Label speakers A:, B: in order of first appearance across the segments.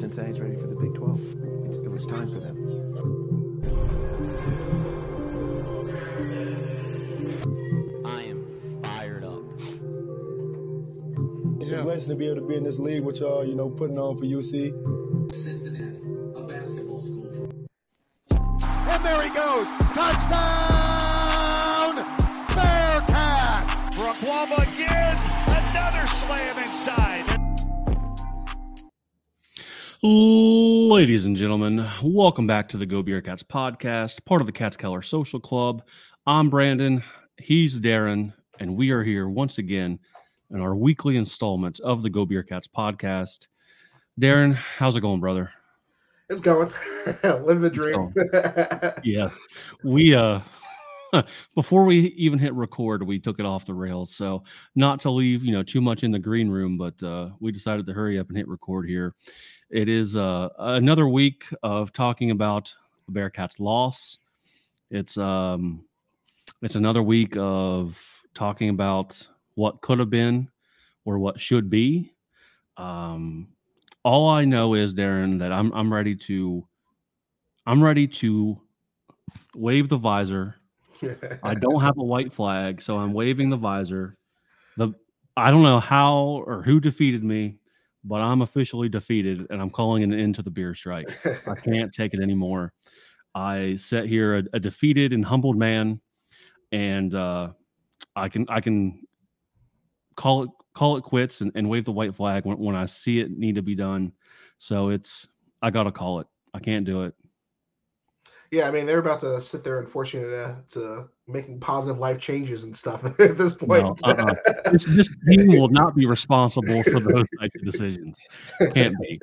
A: Cincinnati's ready for the Big 12. It's, it was time for them.
B: I am fired up.
C: It's a blessing to be able to be in this league with y'all, you know, putting on for UC.
D: Ladies and gentlemen, welcome back to the Go Beer Cats podcast, part of the Catskeller Social Club. I'm Brandon, he's Darren, and we are here once again in our weekly installment of the Go Beer Cats podcast. Darren, how's it going, brother?
E: It's going. Living the dream.
D: Yeah, we uh before we even hit record, we took it off the rails. So not to leave, you know, too much in the green room, but uh we decided to hurry up and hit record here. It is uh another week of talking about the Bearcats loss. It's um it's another week of talking about what could have been or what should be. Um all I know is Darren that I'm I'm ready to I'm ready to wave the visor. I don't have a white flag, so I'm waving the visor. The I don't know how or who defeated me, but I'm officially defeated and I'm calling an end to the beer strike. I can't take it anymore. I sit here a, a defeated and humbled man, and uh, I can I can call it call it quits and, and wave the white flag when, when I see it need to be done. So it's I gotta call it. I can't do it.
E: Yeah, I mean they're about to sit there and force you to, to making positive life changes and stuff at this point.
D: No, uh-uh. this, this team will not be responsible for those types of decisions. Can't be.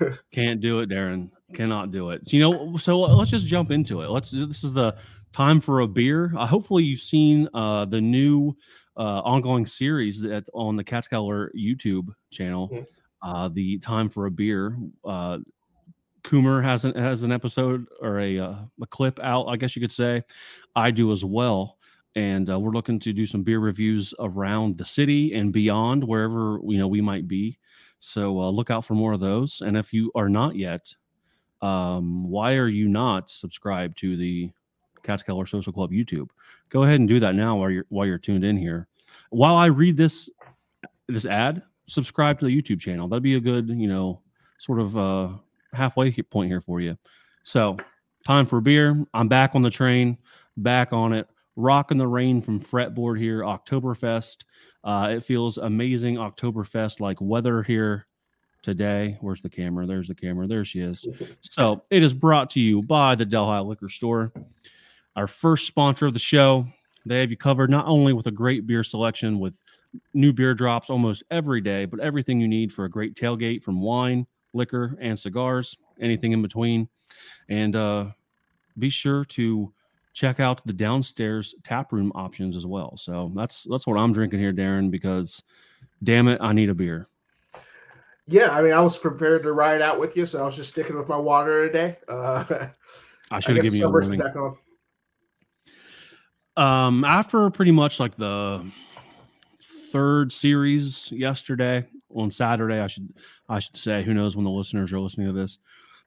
D: Can't do it, Darren. Cannot do it. So, you know, so let's just jump into it. Let's. This is the time for a beer. Uh, hopefully, you've seen uh, the new uh, ongoing series that on the Catskeller YouTube channel.
E: Mhm.
D: Uh, the time for a beer. Coomer has an has an episode or a uh, a clip out, I guess you could say. I do as well, and uh, we're looking to do some beer reviews around the city and beyond, wherever you know we might be. So uh, look out for more of those. And if you are not yet, um, why are you not subscribed to the Catskeller Social Club YouTube? Go ahead and do that now while you're while you're tuned in here. While I read this this ad, subscribe to the YouTube channel. That'd be a good you know sort of uh, halfway point here for you. So time for beer. I'm back on the train, back on it, rocking the Rhein from fretboard here, Oktoberfest. Uh, it feels amazing Oktoberfest like weather here today. Where's the camera? There's the camera. There she is. So it is brought to you by the Delhi Liquor Store, our first sponsor of the show. They have you covered not only with a great beer selection with new beer drops almost every day, but everything you need for a great tailgate from wine, liquor, and cigars, anything in between. And uh, be sure to check out the downstairs tap room options as well. So that's that's what I'm drinking here, Darren, because damn it, I need a beer.
E: Yeah, I mean I was prepared to ride out with you, so I was just sticking with my water today. Uh,
D: I should have given you a warning.
E: back on.
D: Um, after pretty much like the third series yesterday on Saturday, I should I should say, who knows when the listeners are listening to this,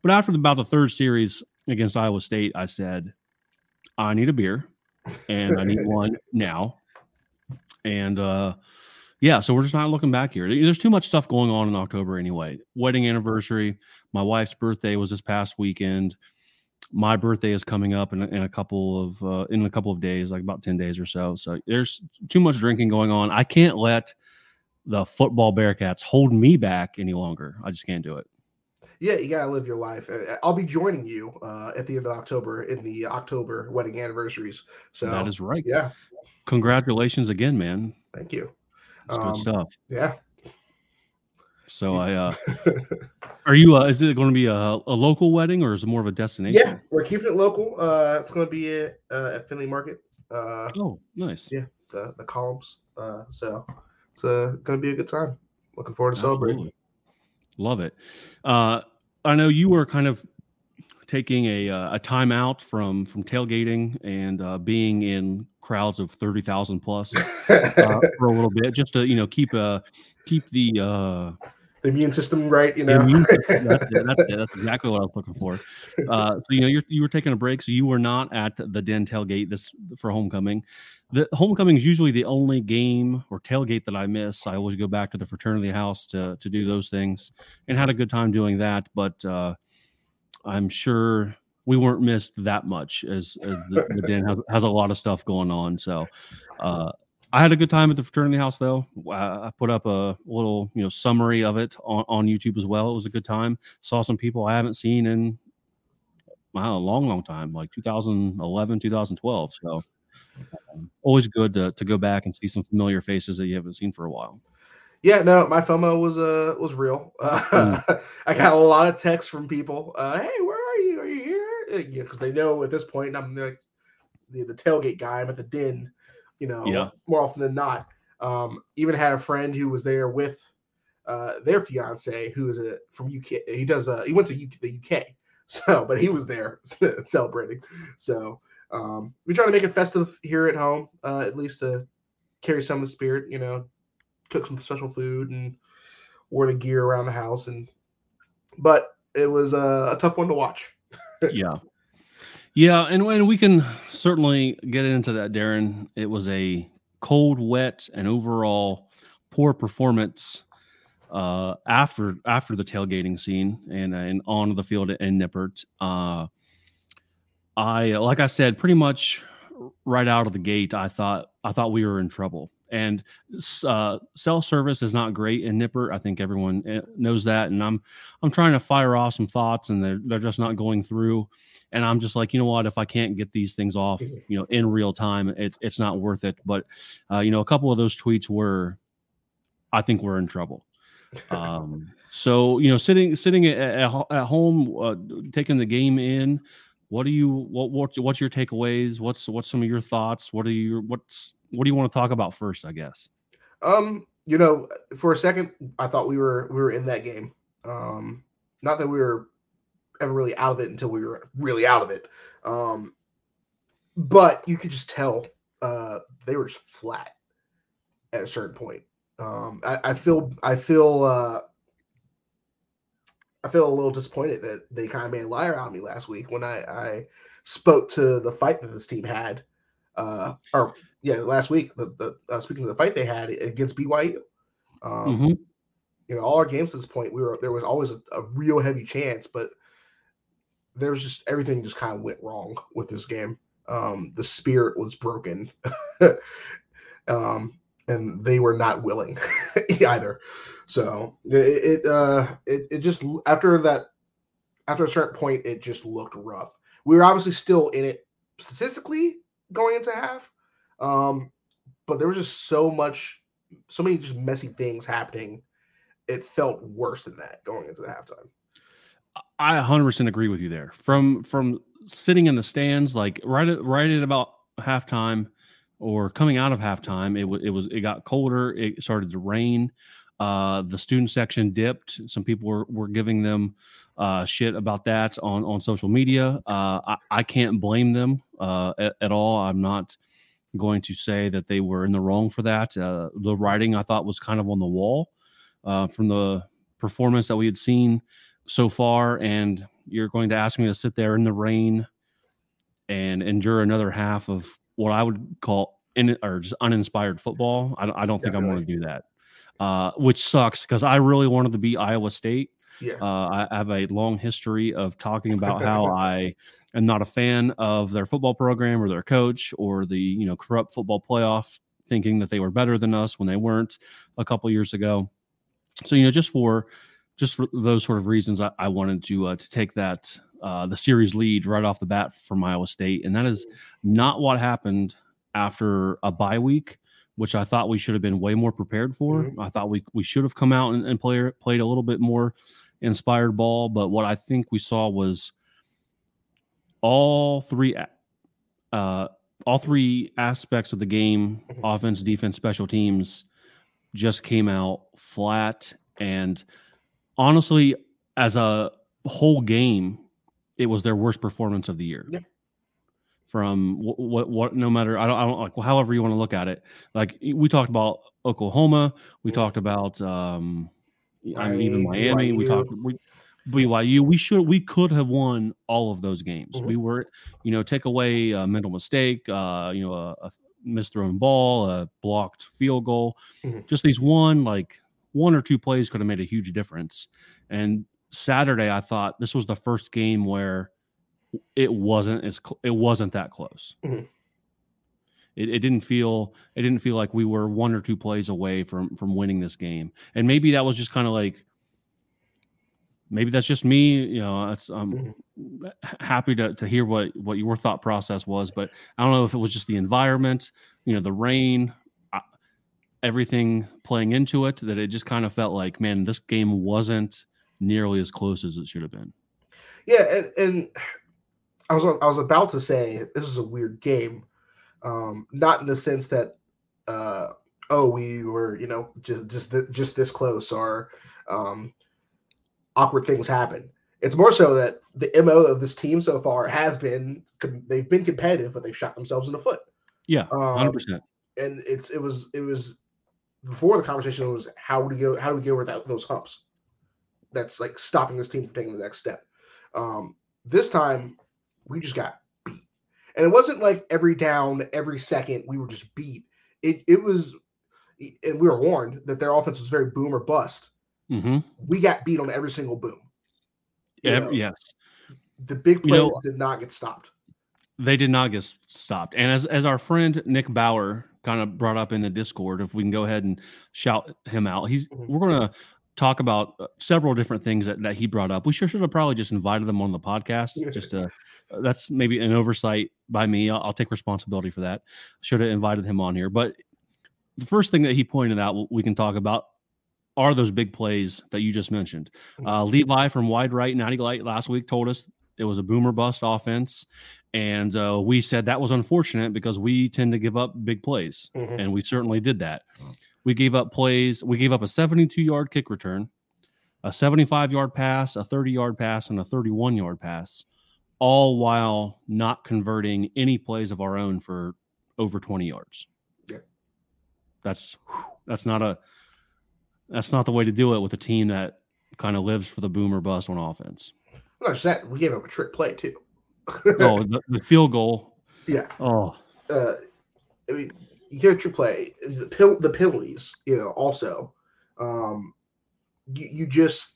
D: but after the, about the third series against Iowa State, I said, I need a beer, and I need one now, and uh, yeah, so we're just not looking back here. There's too much stuff going on in October anyway. Wedding anniversary, my wife's birthday was this past weekend my birthday is coming up in, a- in a couple of uh, in a couple of days, like about ten days or so. So there's too much drinking going on. I can't let the football Bearcats hold me back any longer. I just can't do it.
E: Yeah, you gotta live your life. Uh, I'll be joining you uh, at the end of October in the October wedding anniversaries. So
D: that is right.
E: yeah,
D: Congratulations again, man.
E: thank you. Um,
D: good stuff.
E: Yeah,
D: So I uh, are you? Uh, is it going to be a, a local wedding or is it more of a destination?
E: yeah, we're keeping it local. Uh, it's gonna be at, uh, at Findlay Market. Uh,
D: Oh, nice.
E: Yeah. the the columns. Uh, so it's uh, gonna be a good time. Looking forward to celebrating.
D: Love it. Uh, I know you were kind of taking a uh, a timeout from from tailgating and uh, being in crowds of thirty thousand plus uh, for a little bit, just to you know keep uh keep the uh
E: the immune system, right? You know,
D: immune system, that's, it, that's, it, that's exactly what I was looking for. Uh, so you know, you're, you were taking a break, so you were not at the Den tailgate this for homecoming. The homecoming is usually the only game or tailgate that I miss. I always go back to the fraternity house to to do those things, and had a good time doing that. But uh, I'm sure we weren't missed that much as as the, the Den has, has a lot of stuff going on. So. Uh, I had a good time at the fraternity house, though. I put up a little, you know, summary of it on, on YouTube as well. It was a good time. Saw some people I haven't seen in wow, a long, long time, like 2011, 2012. So um, always good to, to go back and see some familiar faces that you haven't seen for a while.
E: yeah, no, my FOMO was uh was real. Uh,
D: Mm.
E: I got a lot of texts from people. Uh, hey, where are you? Are you here? Uh, Yeah, because they know at this point I'm like the, the tailgate guy. I'm at the Den, you know,
D: Yeah.
E: more often than not. Um, even had a friend who was there with uh, their fiance, who is a from UK. He does uh, he went to UK, the UK, so but he was there celebrating. So um, we try to make it festive here at home, uh, at least to carry some of the spirit. You know, cook some special food and wore the gear around the house, and but it was uh, a tough one to watch.
D: yeah. Yeah, and when we can certainly get into that, Darren. It was a cold, wet, and overall poor performance uh, after after the tailgating scene and and on the field in Nippert. Uh, I like I said, pretty much right out of the gate, I thought I thought we were in trouble. And uh, cell service is not great in Nippert. I think everyone eh, knows that. And I'm I'm trying to fire off some thoughts, and they're they're just not going through. And I'm just like, you know what? If I can't get these things off, you know, in real time, it's it's not worth it. But uh, you know, a couple of those tweets were, I think we're in trouble. Um, so you know, sitting sitting at, at, at home, uh, taking the game in. What do you what what's what's your takeaways? What's what's some of your thoughts? What are you what's what do you want to talk about first? I guess.
E: Um, you know, for a second, I thought we were we were in that game. Um, not that we were ever really out of it until we were really out of it. Um, but you could just tell uh, they were just flat at a certain point. Um, I, I feel I feel uh, I feel a little disappointed that they kind of made a liar out of me last week when I, I spoke to the fight that this team had. Uh, or yeah, last week the, the uh, speaking of the fight they had against BYU. Um,
D: Mhm.
E: You know, all our games to this point, we were there was always a, a real heavy chance, but there was just everything just kind of went wrong with this game. Um, the spirit was broken, um, and they were not willing either. So it it, uh, it it just after that after a certain point, it just looked rough. We were obviously still in it statistically going into half, um, but there was just so much, so many just messy things happening. It felt worse than that going into the halftime.
D: I 100% agree with you there. From from sitting in the stands, like right at right at about halftime, or coming out of halftime, it was it was it got colder. It started to rain. Uh, the student section dipped. Some people were were giving them uh, shit about that on on social media. Uh, I, I can't blame them uh, at, at all. I'm not going to say that they were in the wrong for that. Uh, the writing I thought was kind of on the wall uh, from the performance that we had seen so far, and you're going to ask me to sit there in the rain and endure another half of what I would call in or just uninspired football. I don't, I don't think I'm going to do that, uh, which sucks because I really wanted to be Iowa State.
E: Yeah.
D: Uh, I have a long history of talking about how I am not a fan of their football program or their coach or the you know corrupt football playoff, thinking that they were better than us when they weren't a couple years ago. So you know, just for just for those sort of reasons, I, I wanted to uh, to take that uh, the series lead right off the bat from Iowa State, and that is not what happened after a bye week, which I thought we should have been way more prepared for. I thought we we should have come out and, and play, played a little bit more inspired ball, but what I think we saw was all three uh, all three aspects of the game
E: Mhm.
D: offense defense special teams just came out flat and honestly as a whole game it was their worst performance of the year
E: Yeah.
D: from what, what what no matter i don't i don't like however you want to look at it like we talked about oklahoma we
E: Mhm.
D: talked about um I mean, even
E: Miami,
D: Miami. We talked we, BYU. We should we could have won all of those games.
E: Mhm.
D: We were, you know, take away a mental mistake, uh, you know, a, a misthrown ball, a blocked field goal.
E: Mhm.
D: Just these one like one or two plays could have made a huge difference. And Saturday, I thought this was the first game where it wasn't as cl- it wasn't that close.
E: Mhm.
D: It, it didn't feel it didn't feel like we were one or two plays away from from winning this game, and maybe that was just kind of like maybe that's just me. You know, that's I'm h- happy to to hear what what your thought process was, but I don't know if it was just the environment, you know, the rain, everything playing into it that it just kind of felt like, man, this game wasn't nearly as close as it should have been.
E: Yeah, and, and I was I was about to say this is a weird game, um, not in the sense that uh, oh we were you know just just th- just this close or um, awkward things happen. It's more so that the mo of this team so far has been they've been competitive, but they've shot themselves in the foot.
D: Yeah,
E: Um,
D: hundred percent.
E: and it's it was it was before the conversation was how do we get how do we get over that, those humps that's like stopping this team from taking the next step. Um this time we just got beat. And it wasn't like every down every second we were just beat. It it was and we were warned that their offense was very boom or bust.
D: Hmm
E: we got beat on every single boom. You know,
D: yes.
E: the big
D: You
E: plays
D: know-
E: did not get stopped.
D: They did not get stopped. And as as our friend Nick Bauer kind of brought up in the Discord, if we can go ahead and shout him out, he's
E: Mhm.
D: we're going to talk about uh, several different things that, that he brought up. We sure should have probably just invited them on the podcast. Just to, uh, that's maybe an oversight by me. I'll, I'll take responsibility for that. Should have invited him on here. But the first thing that he pointed out we can talk about are those big plays that you just mentioned. Uh, Levi from Wide Right, Natty Light last week told us it was a boomer bust offense. And uh, we said that was unfortunate because we tend to give up big plays,
E: Mhm.
D: and we certainly did that. We gave up plays. We gave up a 72 yard kick return, a 75 yard pass, a 30 yard pass, and a 31 yard pass, all while not converting any plays of our own for over 20 yards.
E: Yeah.
D: That's that's not a that's not the way to do it with a team that kind of lives for the boomer bust on offense.
E: not just that we gave up a trick play too
D: Oh, the, the field goal.
E: yeah
D: Oh,
E: uh, I mean, you get your play, the pill, the penalties, you know, also, um, you, you just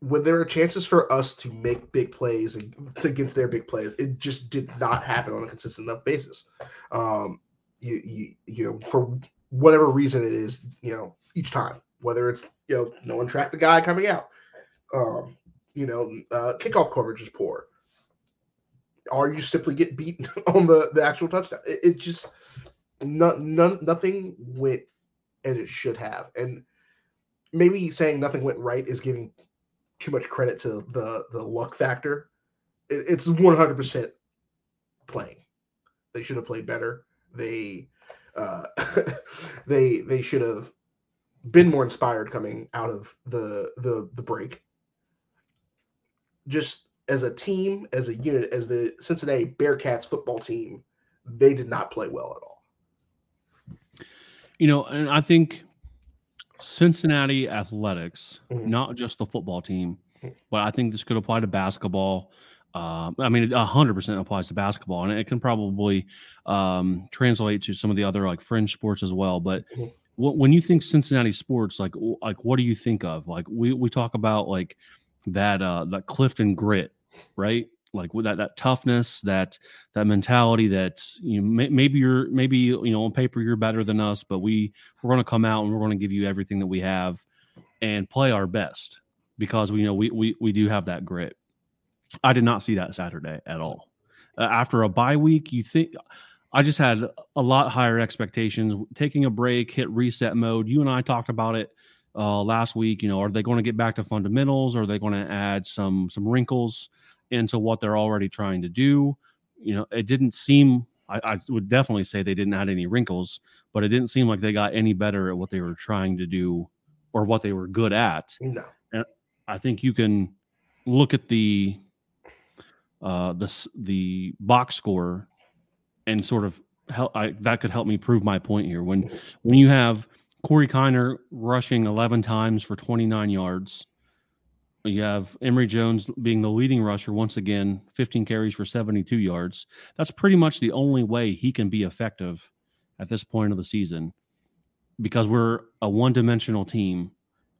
E: when there are chances for us to make big plays ag- against their big plays, it just did not happen on a consistent enough basis. Um, you, you, you know, for whatever reason it is, you know, each time, whether it's you know, no one tracked the guy coming out, um, you know, uh, kickoff coverage is poor or you simply get beaten on the, the actual touchdown. It, it just no, none nothing went as it should have, and maybe saying nothing went right is giving too much credit to the the luck factor. It, it's one hundred percent playing. They should have played better. They uh, they they should have been more inspired coming out of the the the break. Just as a team, as a unit, as the Cincinnati Bearcats football team, they did not play well at all.
D: you know, and I think Cincinnati athletics,
E: Mhm.
D: not just the football team,
E: Mhm.
D: but I think this could apply to basketball. Uh, I mean, hundred percent applies to basketball, and it can probably um, translate to some of the other like fringe sports as well. But
E: Mhm.
D: wh- when you think Cincinnati sports, like w- like what do you think of? Like we we talk about like that uh, that Clifton grit, right? Like with that that toughness, that that mentality that you may, maybe you're maybe you know on paper you're better than us, but we we're going to come out and we're going to give you everything that we have and play our best because we know we we we do have that grit. I did not see that Saturday at all. Uh, after a bye week, you think I just had a lot higher expectations. Taking a break, hit reset mode. You and I talked about it uh, last week. You know, are they going to get back to fundamentals? Or are they going to add some some wrinkles into what they're already trying to do? You know, it didn't seem. I, I would definitely say they didn't add any wrinkles, but it didn't seem like they got any better at what they were trying to do or what they were good at.
E: No.
D: I think you can look at the uh the the box score and sort of help I, that could help me prove my point here when when you have Corey Kiner rushing 11 times for 29 yards. You have Emory Jones being the leading rusher once again, 15 carries for 72 yards. That's pretty much the only way he can be effective at this point of the season because we're a one dimensional team.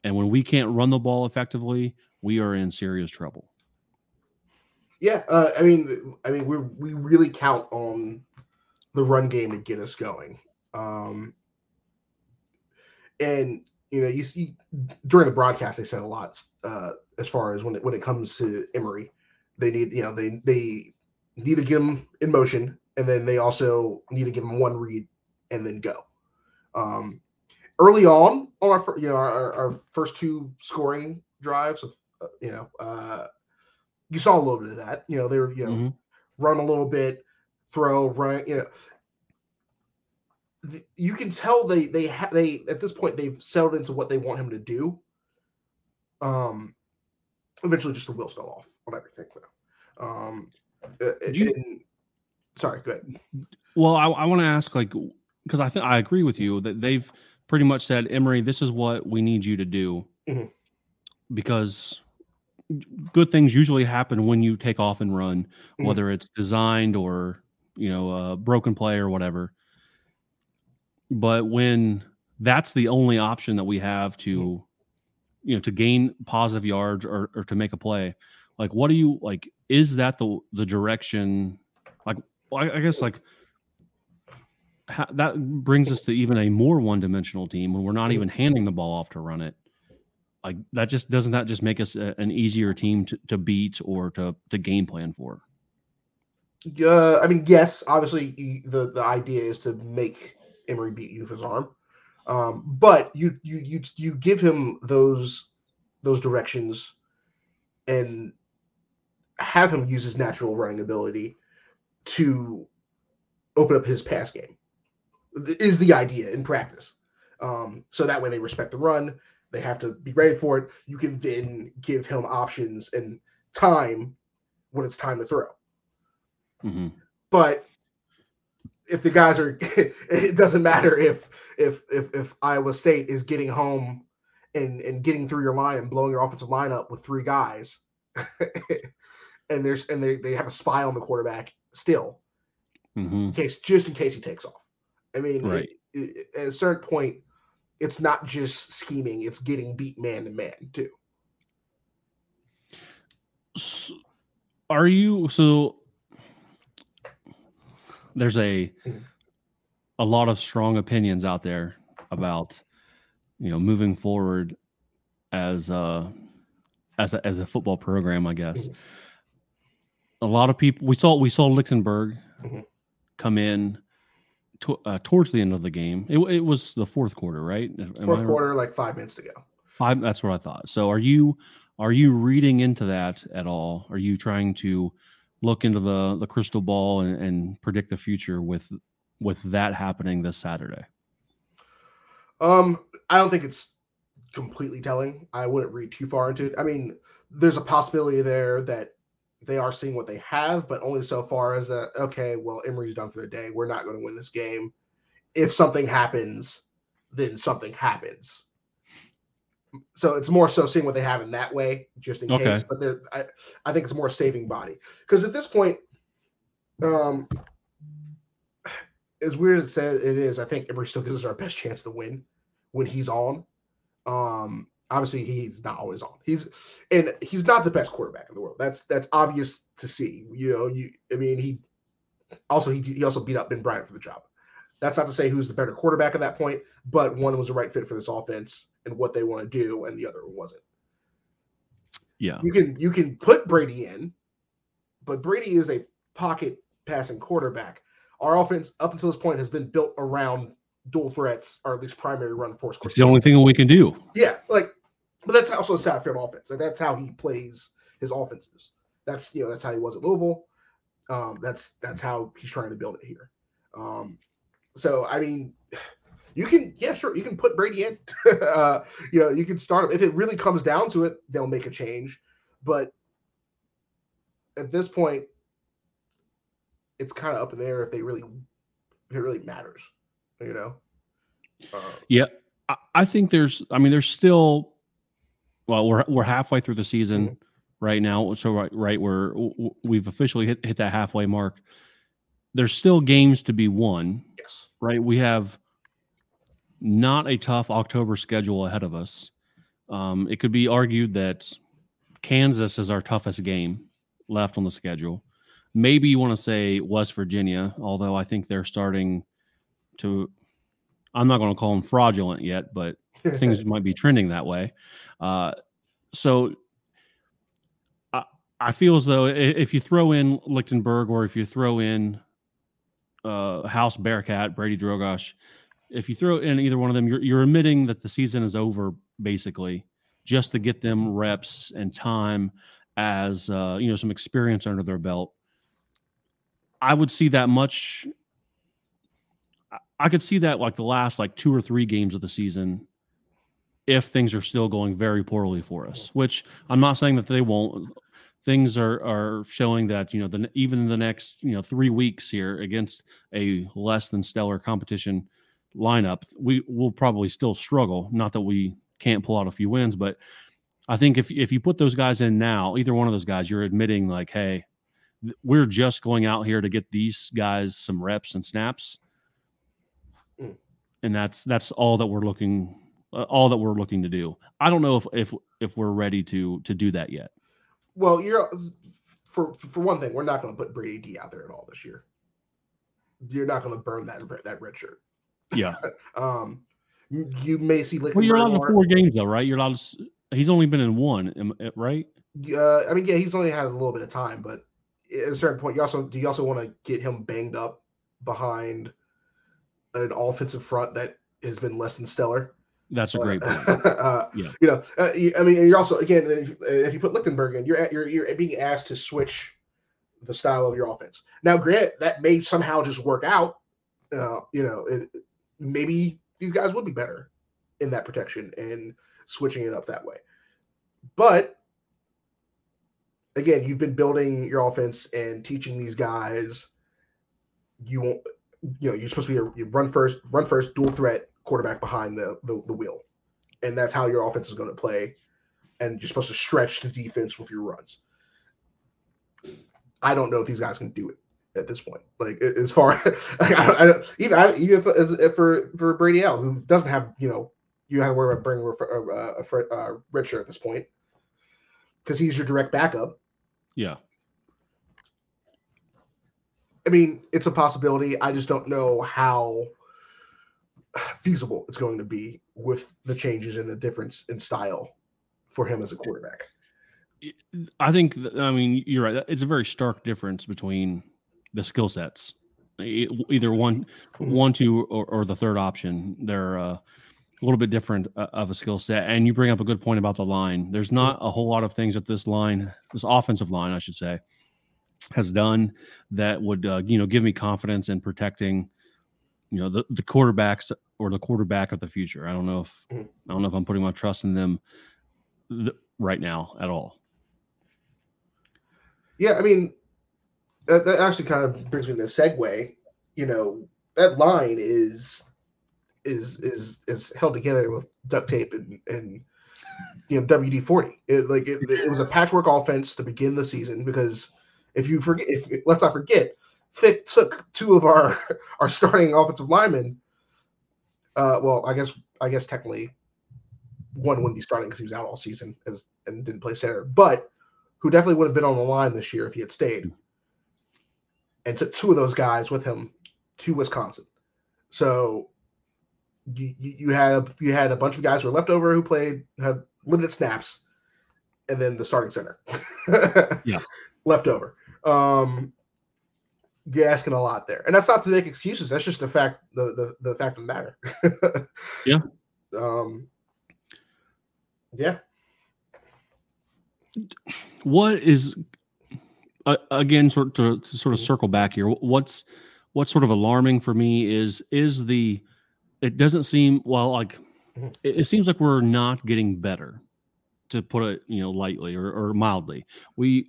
D: And when we can't run the ball effectively, we are in serious trouble.
E: Yeah, uh, I mean, I mean, we we really count on the run game to get us going. Um, and you know, you see during the broadcast, they said a lot uh, as far as when it when it comes to Emory, they need you know they they need to get him in motion, and then they also need to give him one read and then go. Um, early on on our you know our, our first two scoring drives, of uh, you know, uh, you saw a little bit of that. You know, they were you know
D: Mhm.
E: run a little bit, throw, run. You know, th- you can tell they they ha- they at this point they've settled into what they want him to do. Um, eventually, just the wheels fell off on everything. Though. Um, uh,
D: Do you-
E: and- sorry, go ahead.
D: Well, I, I want to ask, like, because I think I agree with you that they've pretty much said, Emory, this is what we need you to do,
E: Mhm.
D: because good things usually happen when you take off and run,
E: Mhm.
D: whether it's designed or you know a broken play or whatever. But when that's the only option that we have to, you know, to gain positive yards or, or to make a play, like, what do you like? Is that the the direction? Like, I, I guess like ha- that brings us to even a more one-dimensional team when we're not
E: Mhm.
D: even handing the ball off to run it. Like that just doesn't that just make us a, an easier team to, to beat or to to game plan for?
E: Uh, I mean, yes, obviously the the idea is to make Emory beat you with his arm, um, but you you you you give him those those directions and have him use his natural running ability to open up his pass game. Is the idea in practice? Um, so that way they respect the run. They have to be ready for it. You can then give him options and time when it's time to throw
D: hmm
E: but if the guys are it doesn't matter if if if if Iowa State is getting home and and getting through your line and blowing your offensive line up with three guys and there's and they, they have a spy on the quarterback still
D: hmm
E: in case just in case he takes off i mean
D: Right.
E: it- it- at a certain point it's not just scheming it's getting beat man to man too
D: S- Are you so? There's a
E: Mhm.
D: a lot of strong opinions out there about you know moving forward as a as a as a football program. I guess
E: Mhm.
D: a lot of people we saw we saw Lichtenberg
E: Mhm.
D: come in to, uh, towards the end of the game. It, it was the fourth quarter, right? Am I
E: fourth
D: right?
E: quarter like five minutes to go
D: Five. That's what I thought. So are you are you reading into that at all? Are you trying to look into the the crystal ball and, and predict the future with with that happening this Saturday?
E: Um, I don't think it's completely telling. I wouldn't read too far into it. I mean, there's a possibility there that they are seeing what they have, but only so far as a okay, well, Emory's done for the day. We're not going to win this game. If something happens, then something happens. So it's more so seeing what they have in that way, just in case. But they're, I, I think it's more saving body because at this point, um, as weird as it says it is, I think Emory still gives us our best chance to win when he's on. Um, obviously he's not always on. He's and he's not the best quarterback in the world. That's that's obvious to see. You know, you I mean he also he, he also beat up Ben Bryant for the job. That's not to say who's the better quarterback at that point, but one was the right fit for this offense and what they want to do, and the other one wasn't.
D: Yeah.
E: You can you can put Brady in, but Brady is a pocket passing quarterback. Our offense up until this point has been built around dual threats, or at least primary run force.
D: It's the only thing that we can do.
E: Yeah, like, but that's also a Satterfield offense. Like that's how he plays his offenses. That's you know that's how he was at Louisville. Um, that's that's how he's trying to build it here. Um, so I mean, you can yeah sure you can put Brady in. uh, you know you can start him if it really comes down to it. They'll make a change, but at this point, it's kind of up in the air if they really if it really matters. You know. Uh,
D: Yeah. I, I think there's. I mean, there's still. Well, we're we're halfway through the season
E: Mhm.
D: right now. So right, right, we're we've officially hit hit that halfway mark. There's still games to be won.
E: Yes.
D: right? We have not a tough October schedule ahead of us. Um, it could be argued that Kansas is our toughest game left on the schedule. Maybe you want to say West Virginia, although I think they're starting to. I'm not going to call them fraudulent yet, but things might be trending that way. Uh, so I, I feel as though if you throw in Lichtenberg or if you throw in uh, House Bearcat, Brady Drogosh, if you throw in either one of them, you're, you're admitting that the season is over basically just to get them reps and time as uh, you know some experience under their belt. I would see that much. I- I could see that like the last like two or three games of the season if things are still going very poorly for us, which I'm not saying that they won't. Things are are showing that you know the even the next you know three weeks here against a less than stellar competition lineup, we will probably still struggle. Not that we can't pull out a few wins, but I think if if you put those guys in now, either one of those guys, you're admitting like, hey, we're just going out here to get these guys some reps and snaps,
E: Mm.
D: and that's that's all that we're looking uh, all that we're looking to do. I don't know if if if we're ready to to do that yet.
E: Well, you're for for one thing, we're not going to put Brady D out there at all this year. You're not going to burn that that red shirt.
D: Yeah.
E: Um, you may see
D: Well, you're allowed to four games though, right? You're allowed. To, he's only been in one, uh, right?
E: Uh, I mean, yeah, he's only had a little bit of time, but at a certain point, you also do you also want to get him banged up behind an offensive front that has been less than stellar.
D: That's a great point.
E: uh,
D: Yeah.
E: You know, uh, you- I mean, you're also again, if, if you put Lichtenberg in, you're at, you're you're being asked to switch the style of your offense. Now, grant that may somehow just work out. Uh, you know, it, maybe these guys would be better in that protection and switching it up that way. But again, you've been building your offense and teaching these guys. You won't, you know, you're supposed to be a run first, run first, dual threat quarterback behind the the, the wheel, and that's how your offense is going to play. And you're supposed to stretch the defense with your runs. I don't know if these guys can do it at this point. Like a- as far, I don't, I don't even I, even if, if for for Brady L, who doesn't have you know you have to worry about bringing a, a, a, uh, red shirt at this point because he's your direct backup.
D: Yeah.
E: I mean, it's a possibility. I just don't know how feasible it's going to be with the changes and the difference in style for him as a quarterback.
D: I think, I mean, you're right. It's a very stark difference between the skill sets. Either one, one, two, or, or the third option. They're uh, a little bit different uh, of a skill set. And you bring up a good point about the line. There's not a whole lot of things that this line, this offensive line, I should say, has done that would, uh, you know, give me confidence in protecting, you know, the, the quarterbacks or the quarterback of the future. I don't know if. I don't know if I'm putting my trust in them th- right now at all.
E: Yeah, I mean, that, that actually kind of brings me to the segue. You know, that line is is is is held together with duct tape and and you know WD forty. It like it, it was a patchwork offense to begin the season because if you forget, if let's not forget, Fick took two of our our starting offensive linemen. Uh, well, I guess I guess technically one wouldn't be starting because he was out all season as and didn't play center, but who definitely would have been on the line this year if he had stayed, and took two of those guys with him to Wisconsin. So you, you had a, you had a bunch of guys who were left over who played had limited snaps, and then the starting center,
D: Yeah.
E: left over. Um, you're asking a lot there, and that's not to make excuses. That's just the fact the the, the fact of the matter.
D: Yeah.
E: Um. Yeah.
D: what is uh, again sort to, to sort of circle back here what's what's sort of alarming for me is is the it doesn't seem well like
E: Mhm.
D: it, it seems like we're not getting better to put it you know lightly or, or mildly we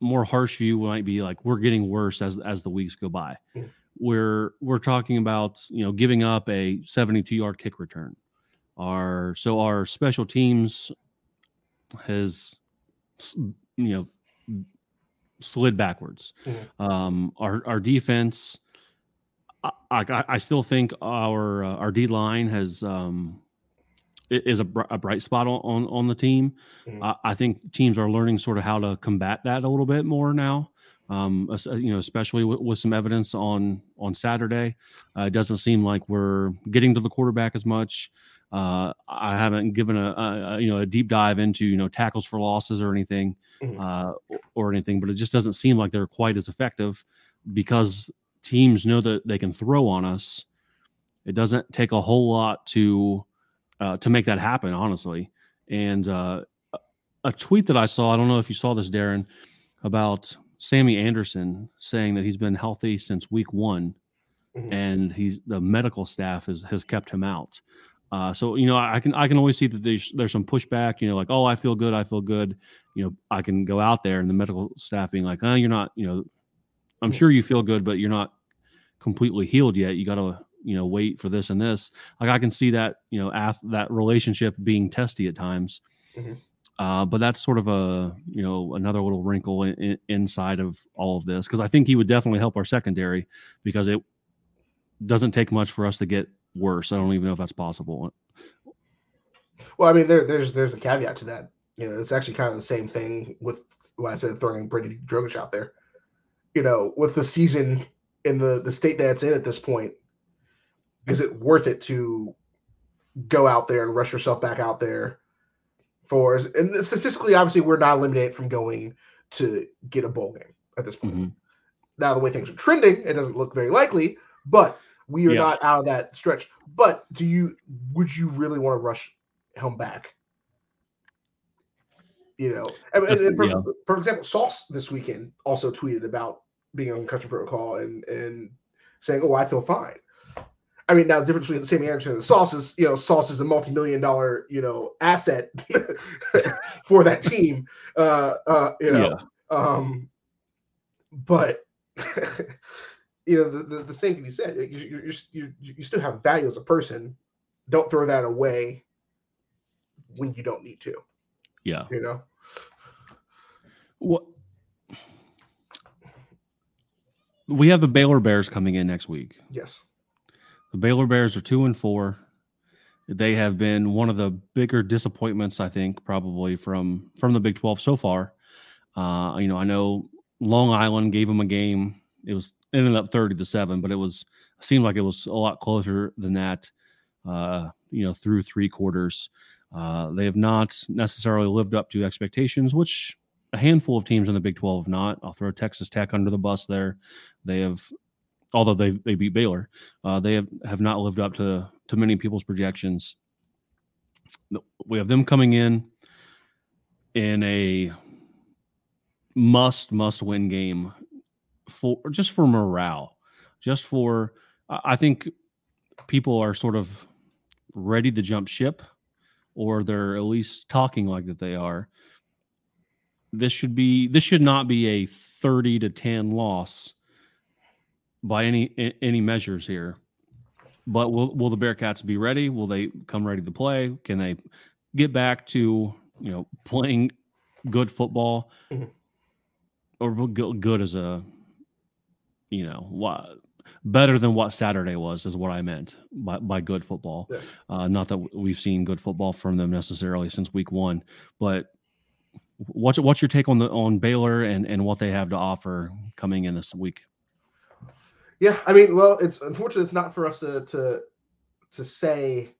D: more harsh view might be like we're getting worse as as the weeks go by
E: Mhm.
D: we're we're talking about you know giving up a 72 yard kick return. Our so our special teams has you know slid backwards.
E: Mhm.
D: Um, our our defense, I, I, I still think our uh, our D line has um, is a, br- a bright spot on on, on the team.
E: Mhm.
D: I, I think teams are learning sort of how to combat that a little bit more now. Um, you know, especially with, with some evidence on on Saturday, uh, it doesn't seem like we're getting to the quarterback as much. Uh, I haven't given a, a, you know a deep dive into you know tackles for losses or anything
E: Mhm.
D: uh, or- anything, but it just doesn't seem like they're quite as effective because teams know that they can throw on us. It doesn't take a whole lot to uh, to make that happen, honestly. And uh, a- tweet that I saw, I don't know if you saw this, Darren, about Sammy Anderson saying that he's been healthy since week one,
E: Mhm.
D: and he's the medical staff has has kept him out. Uh, so you know, I can I can always see that there's there's some pushback. You know, like oh, I feel good, I feel good. You know, I can go out there, and the medical staff being like, oh, you're not. You know, I'm sure you feel good, but you're not completely healed yet. You got to you know wait for this and this. Like I can see that you know ath- that relationship being testy at times.
E: Mhm.
D: Uh, but that's sort of a you know another little wrinkle in, in, inside of all of this because I think he would definitely help our secondary because it doesn't take much for us to get worse. I don't even know if that's possible.
E: Well, I mean, there, there's there's a caveat to that. You know, it's actually kind of the same thing with when I said throwing Brady Drogosh out there. You know, with the season in the the state that it's in at this point, is it worth it to go out there and rush yourself back out there for? And statistically, obviously, we're not eliminated from going to get a bowl game at this point.
D: Mhm.
E: Now, the way things are trending, it doesn't look very likely, but we are
D: Yeah.
E: not out of that stretch. But do you would you really want to rush him back? You know, and, and- for,
D: Yeah.
E: for example, Sauce this weekend also tweeted about being on concussion protocol and and saying, "Oh, I feel fine." I mean, now the difference between Sammy Anderson and Sauce is, you know, Sauce is a multi-million dollar, you know, asset for that team. Uh, uh, you know, um, but you know, the, the, the same can be said. You, you, you, you, you still have value as a person. Don't throw that away when you don't need to.
D: Yeah.
E: You know.
D: What? We have the Baylor Bears coming in next week.
E: Yes.
D: The Baylor Bears are two and four. They have been one of the bigger disappointments, I think, probably from from the Big Twelve so far. Uh, you know, I know Long Island gave them a game. It was ended up thirty to seven, but it was seemed like it was a lot closer than that. Uh, you know, through three quarters, uh, they have not necessarily lived up to expectations, which a handful of teams in the Big Twelve have not. I'll throw Texas Tech under the bus there. They have, although they they beat Baylor, uh, they have, have not lived up to to many people's projections. We have them coming in in a must must win game for just for morale, just for I think people are sort of ready to jump ship, or they're at least talking like that they are. This should be this should not be a thirty to ten loss by any any measures here. But will will the Bearcats be ready? Will they come ready to play? Can they get back to you know playing good football,
E: Mhm.
D: or will good as a you know what better than what Saturday was is what I meant by by good football.
E: Yeah.
D: Uh, not that we've seen good football from them necessarily since week one, but what's what's your take on the on Baylor and and what they have to offer coming in this week?
E: Yeah, I mean, well, it's unfortunate it's not for us to to to say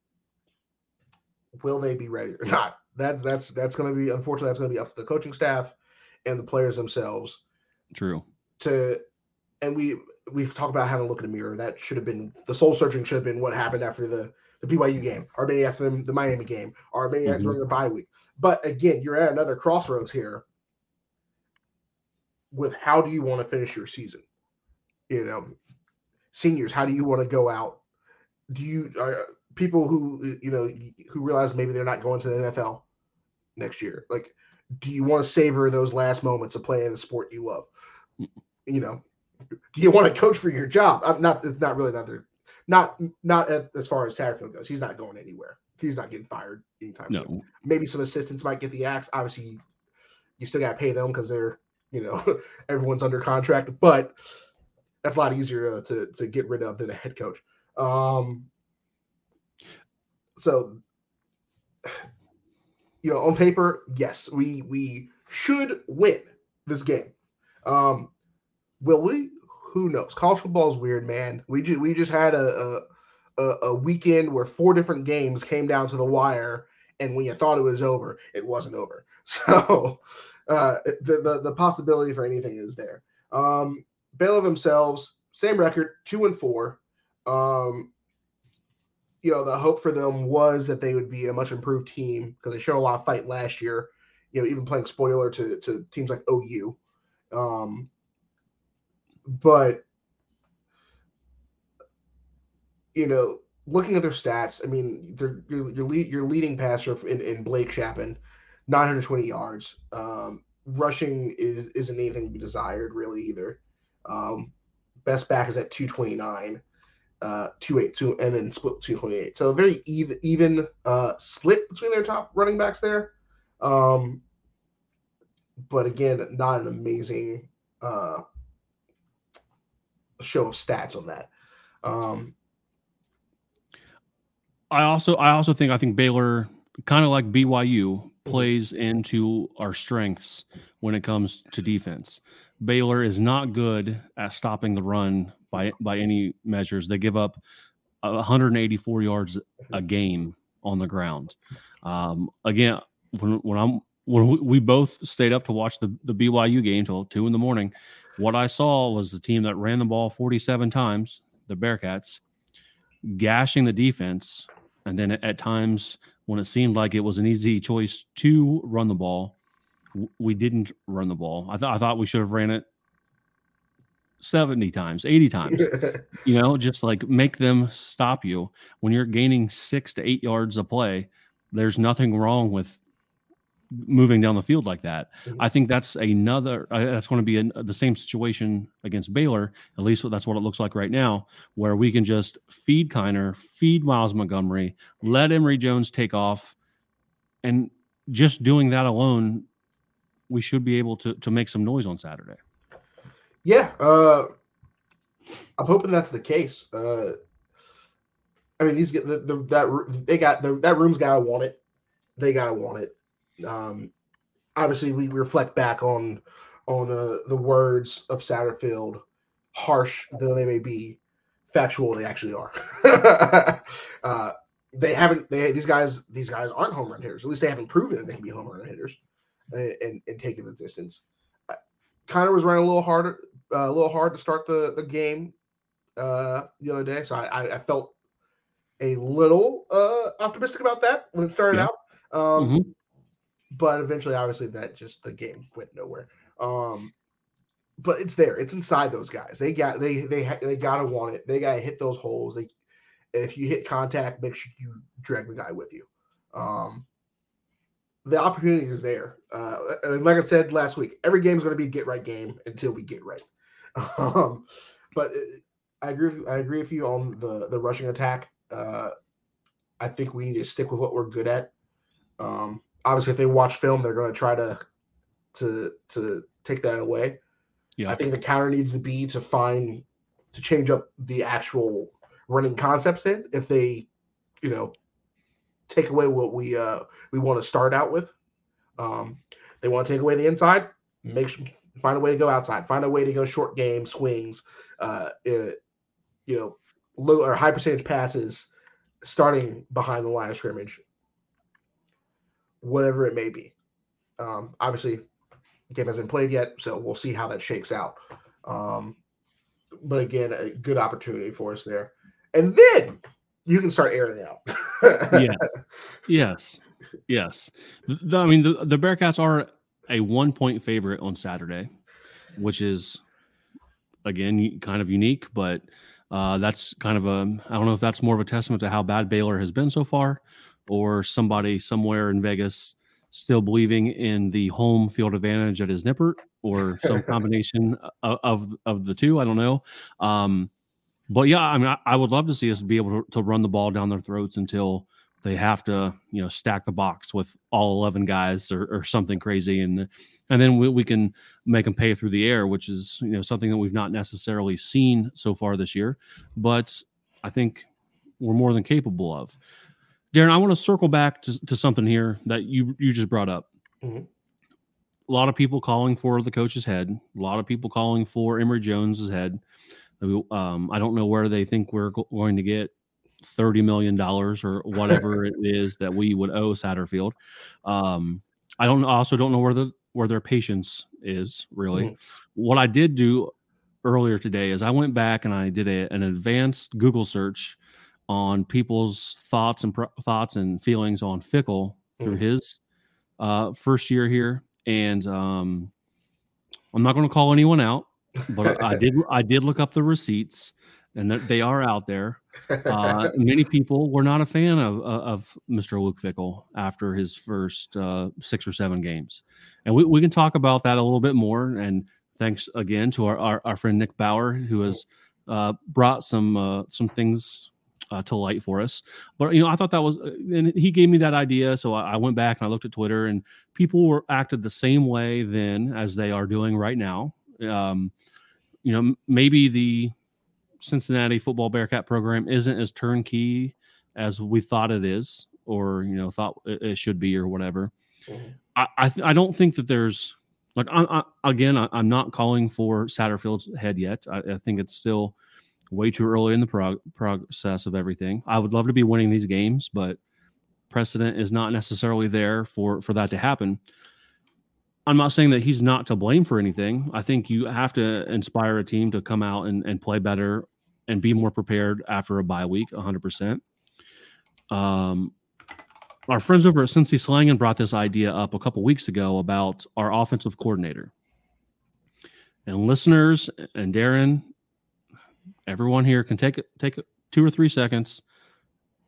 E: will they be ready or not. That's that's that's going to be unfortunately that's going to be up to the coaching staff and the players themselves
D: True.
E: to and we we've talked about having to look in the mirror. That should have been the soul searching should have been what happened after the the BYU game, or maybe after the, the Miami game, or maybe
D: Mhm.
E: during the bye week. But again, you're at another crossroads here with how do you want to finish your season? You know, seniors, how do you want to go out? Do you uh, people who you know who realize maybe they're not going to the NFL next year? Like, do you want to savor those last moments of playing the sport you love? You know, do you want to coach for your job? I'm not. It's not really not there. Not not as far as Satterfield goes. He's not going anywhere. He's not getting fired anytime soon. Maybe some assistants might get the axe. Obviously, you still got to pay them because they're you know everyone's under contract. But that's a lot easier to, to to get rid of than a head coach. Um, so you know, on paper, yes, we we should win this game. Um, will we? Who knows? College football is weird, man. We ju- we just had a, a a weekend where four different games came down to the wire, and when you thought it was over, it wasn't over. So uh, the, the the possibility for anything is there. Um, Baylor themselves, same record, two and four. Um, you know, the hope for them was that they would be a much improved team because they showed a lot of fight last year. You know, even playing spoiler to to teams like OU. Um, but you know, looking at their stats, I mean, they're your your, lead, your leading passer in, in Blake Shapen, 920 yards. Um, rushing is isn't anything to be desired really either. Um, best back is at 229 uh, 282 and then split 228. So a very even even uh, split between their top running backs there. Um, but again, not an amazing uh, show of stats on that. Um,
D: I also I also think I think Baylor kind of like BYU plays into our strengths when it comes to defense. Baylor is not good at stopping the run by by any measures. They give up 184 yards a game on the ground. Um, again, when when I'm when we both stayed up to watch the, the BYU game till two in the morning, what I saw was the team that ran the ball 47 times, the Bearcats, gashing the defense, and then at times when it seemed like it was an easy choice to run the ball, we didn't run the ball. I thought I thought we should have ran it 70 times, 80 times. you know, just like make them stop you. When you're gaining 6 to 8 yards a play, there's nothing wrong with moving down the field like that. Mm-hmm. I think that's another uh, that's going to be an, the same situation against Baylor. At least that's what it looks like right now, where we can just feed Kiner, feed Myles Montgomery, let Emory Jones take off, and just doing that alone, we should be able to to make some noise on Saturday.
E: Yeah, uh, I'm hoping that's the case. Uh, I mean, these the, the that they got the, that room's gotta want it. They gotta want it. Um, obviously, we reflect back on on uh, the words of Satterfield, harsh though they may be, factual they actually are. uh, they haven't. They these guys these guys aren't home run hitters. At least they haven't proven that they can be home run hitters and, and, and taking the distance. Kiner was running a little harder, uh, a little hard to start the the game uh, the other day, so I, I felt a little uh, optimistic about that when it started yeah. out. Um, mm-hmm. But eventually, obviously, that just the game went nowhere. Um, but it's there. It's inside those guys. They got they they they gotta want it. They gotta hit those holes. They if you hit contact, make sure you drag the guy with you. Um, the opportunity is there. Uh, and like I said last week, every game is going to be a get right game until we get right. Um, but uh, I agree. With, I agree with you on the the rushing attack. Uh, I think we need to stick with what we're good at. Um, obviously, if they watch film, they're going to try to to to take that away. Yeah, I think the counter needs to be to find to change up the actual running concepts. Then, if they, you know, take away what we uh we want to start out with. Um, they want to take away the inside, make sure, find a way to go outside, find a way to go short game swings, uh, in, you know, low or high percentage passes, starting behind the line of scrimmage, whatever it may be. Um, obviously, the game hasn't been played yet, so we'll see how that shakes out. Um, but again, a good opportunity for us there. And then you can start airing out.
D: yes. Yes. Yes. The, I mean, the, the Bearcats are a one point favorite on Saturday, which is, again, kind of unique, but uh, that's kind of a, I don't know if that's more of a testament to how bad Baylor has been so far or somebody somewhere in Vegas still believing in the home field advantage that is Nippert or some combination of, of of the two. I don't know. Um, but yeah, I mean, I, I would love to see us be able to, to run the ball down their throats until they have to, you know, stack the box with all eleven guys or, or something crazy, and and then we, we can make them pay through the air, which is you know something that we've not necessarily seen so far this year, but I think we're more than capable of. Darren, I want to circle back to, to something here that you you just brought up.
E: Mhm.
D: A lot of people calling for the coach's head. A lot of people calling for Emory Jones's head. Um, I don't know where they think we're go- going to get thirty million dollars or whatever it is that we would owe Satterfield. Um, I don't. I also don't know where the where their patience is really.
E: Mhm.
D: What I did do earlier today is I went back and I did a, an advanced Google search on people's thoughts and pro- thoughts and feelings on Fickell through
E: Mhm.
D: his uh, first year here, and um, I'm not going to call anyone out, but I did I did look up the receipts, and they are out there. Uh, many people were not a fan of of of Mr. Luke Fickell after his first uh, six or seven games, and we, we can talk about that a little bit more. And thanks again to our our, our friend Nick Bauer who has uh, brought some uh, some things uh, to light for us. But you know, I thought that was, uh, and he gave me that idea, so I, I went back and I looked at Twitter, and people were acted the same way then as they are doing right now. Um, you know, maybe the Cincinnati football Bearcat program isn't as turnkey as we thought it is, or you know, thought it, should be, or whatever.
E: Mhm.
D: I I, th- I don't think that there's like I, I, again, I, I'm not calling for Satterfield's head yet. I, I think it's still way too early in the prog- process of everything. I would love to be winning these games, but precedent is not necessarily there for for that to happen. I'm not saying that he's not to blame for anything. I think you have to inspire a team to come out and, and play better and be more prepared after a bye week, 100%. Um, our friends over at Cincy Slangin brought this idea up a couple weeks ago about our offensive coordinator. And listeners and Darren, everyone here can take take two or three seconds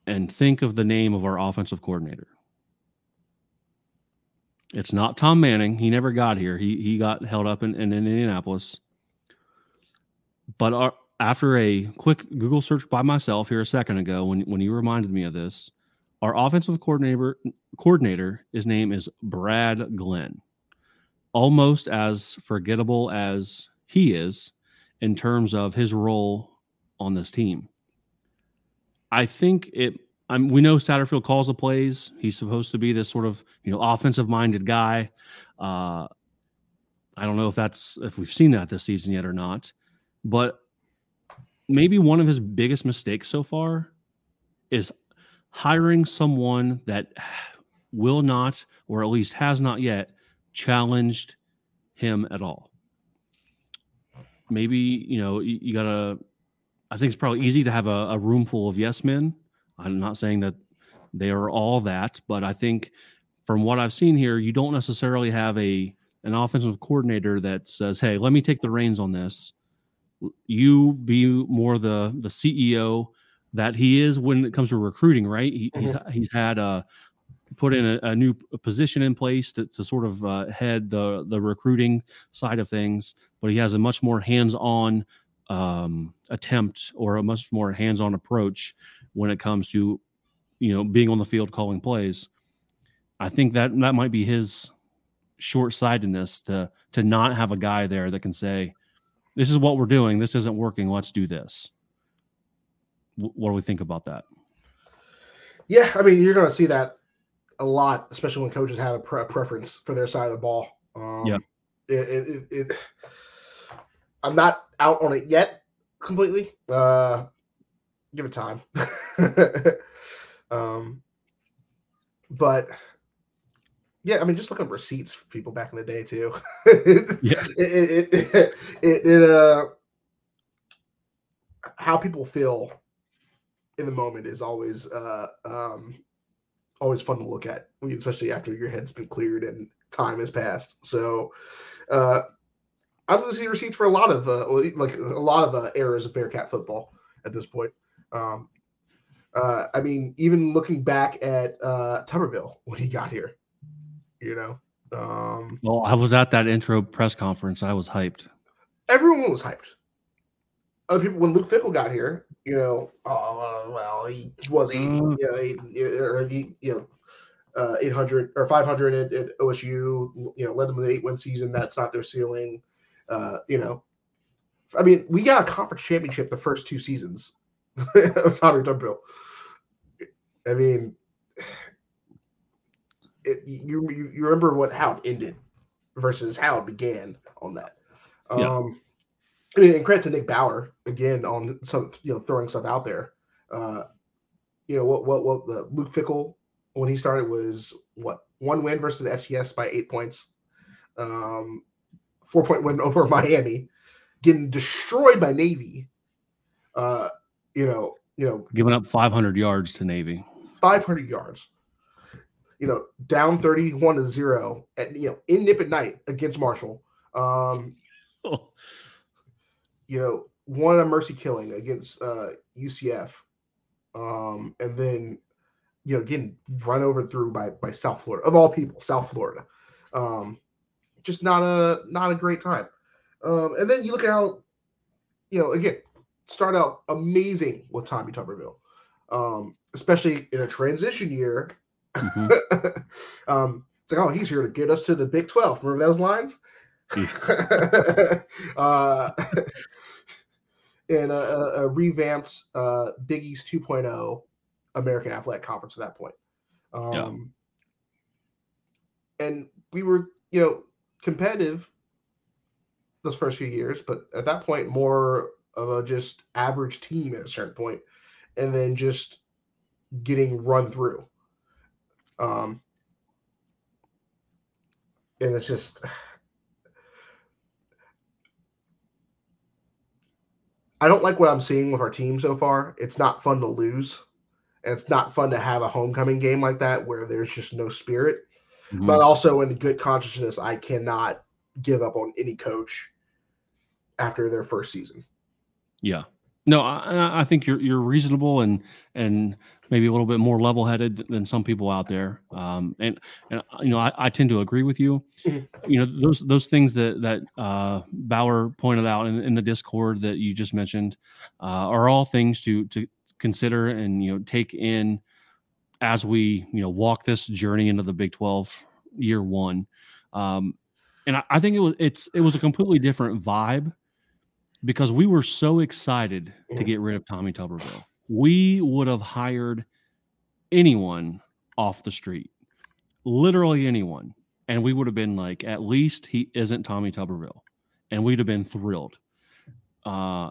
D: and think of the name of our offensive coordinator. It's not Tom Manning. He never got here. He he got held up in, in, Indianapolis. But our, after a quick Google search by myself here a second ago, when when you reminded me of this, our offensive coordinator coordinator, his name is Brad Glenn. Almost as forgettable as he is in terms of his role on this team. I think it. I'm, we know Satterfield calls the plays. He's supposed to be this sort of you know offensive minded guy. Uh, I don't know if that's if we've seen that this season yet or not, but maybe one of his biggest mistakes so far is hiring someone that will not, or at least has not yet, challenged him at all. Maybe you know you, you gotta. I think it's probably easy to have a, a room full of yes men. I'm not saying that they are all that, but I think from what I've seen here, you don't necessarily have a an offensive coordinator that says, "Hey, let me take the reins on this." You be more the the CEO that he is when it comes to recruiting, right? He, He's he's had uh, put in a, a new position in place to, to sort of uh, head the the recruiting side of things, but he has a much more hands on um, attempt or a much more hands on approach when it comes to you know being on the field calling plays. I think that that might be his short sightedness to to not have a guy there that can say, "This is what we're doing. This isn't working. Let's do this." W- what do we think about that?
E: Yeah, I mean, you're going to see that a lot, especially when coaches have a pre- preference for their side of the ball. Um,
D: Yeah.
E: It, it, it, I'm not out on it yet completely. Uh, give it time. um, but yeah, I mean, just looking at receipts for people back in the day too.
D: Yeah.
E: It, it, it, it, uh, how people feel in the moment is always uh um always fun to look at especially after your head's been cleared and time has passed so uh i'd love to see receipts for a lot of uh like a lot of uh, eras of bearcat football at this point um uh i mean even looking back at uh tuberville when he got here you know Um,
D: Well, I was at that intro press conference. I was hyped.
E: everyone was hyped. Other people, when Luke Fickell got here, you know, oh uh, well, he was eight,
D: Mm.
E: you know, eight, or he, you know, uh, eight hundred or five hundred at, at OSU. You know, led them to the eight win season. That's not their ceiling. Uh, you know, I mean, we got a conference championship the first two seasons of Tommy Tuberville. I mean, it, you, you you remember what how it ended versus how it began on that.
D: Yeah.
E: Um, I mean, and credit to Nick Bauer again on some you know throwing stuff out there. Uh, you know what what what the Luke Fickell when he started was what one win versus FCS by eight points, um, four point win over Miami, getting destroyed by Navy. Uh, you know, you know,
D: Giving up 500 yards to Navy.
E: 500 yards. You know, down 31 to 0 at you know in Nippert night against Marshall. Um, you know, won a mercy killing against uh UCF. Um, and then you know, getting run over through by by South Florida of all people, South Florida. Um, just not a not a great time. Um, and then you look at how, you know, again, start out amazing with Tommy Tuberville. Um, especially in a transition year.
D: Mhm.
E: um, it's like, oh, he's here to get us to the Big 12. Remember those lines? uh, in a, a, a revamped uh, Big East 2.0 American Athletic Conference at that point. Um, And we were, you know, competitive those first few years, but at that point, more of a just average team at a certain point, and then just getting run through. Um, and it's just I don't like what I'm seeing with our team so far. It's not fun to lose. And it's not fun to have a homecoming game like that where there's just no spirit.
D: Mhm.
E: But also in good consciousness, I cannot give up on any coach after their first season.
D: Yeah. No, I, I think you're you're reasonable and and maybe a little bit more level headed than some people out there. Um, and and you know, I, I tend to agree with you.
E: Mhm.
D: You know, those those things that that uh, Bauer pointed out in, in the Discord that you just mentioned uh, are all things to to consider and you know take in as we you know walk this journey into the Big Twelve year one. Um, and I, I think it was it's it was a completely different vibe because we were so excited to get rid of Tommy Tuberville. We would have hired anyone off the street, literally anyone, and we would have been like, at least he isn't Tommy Tuberville, and we'd have been thrilled. Uh,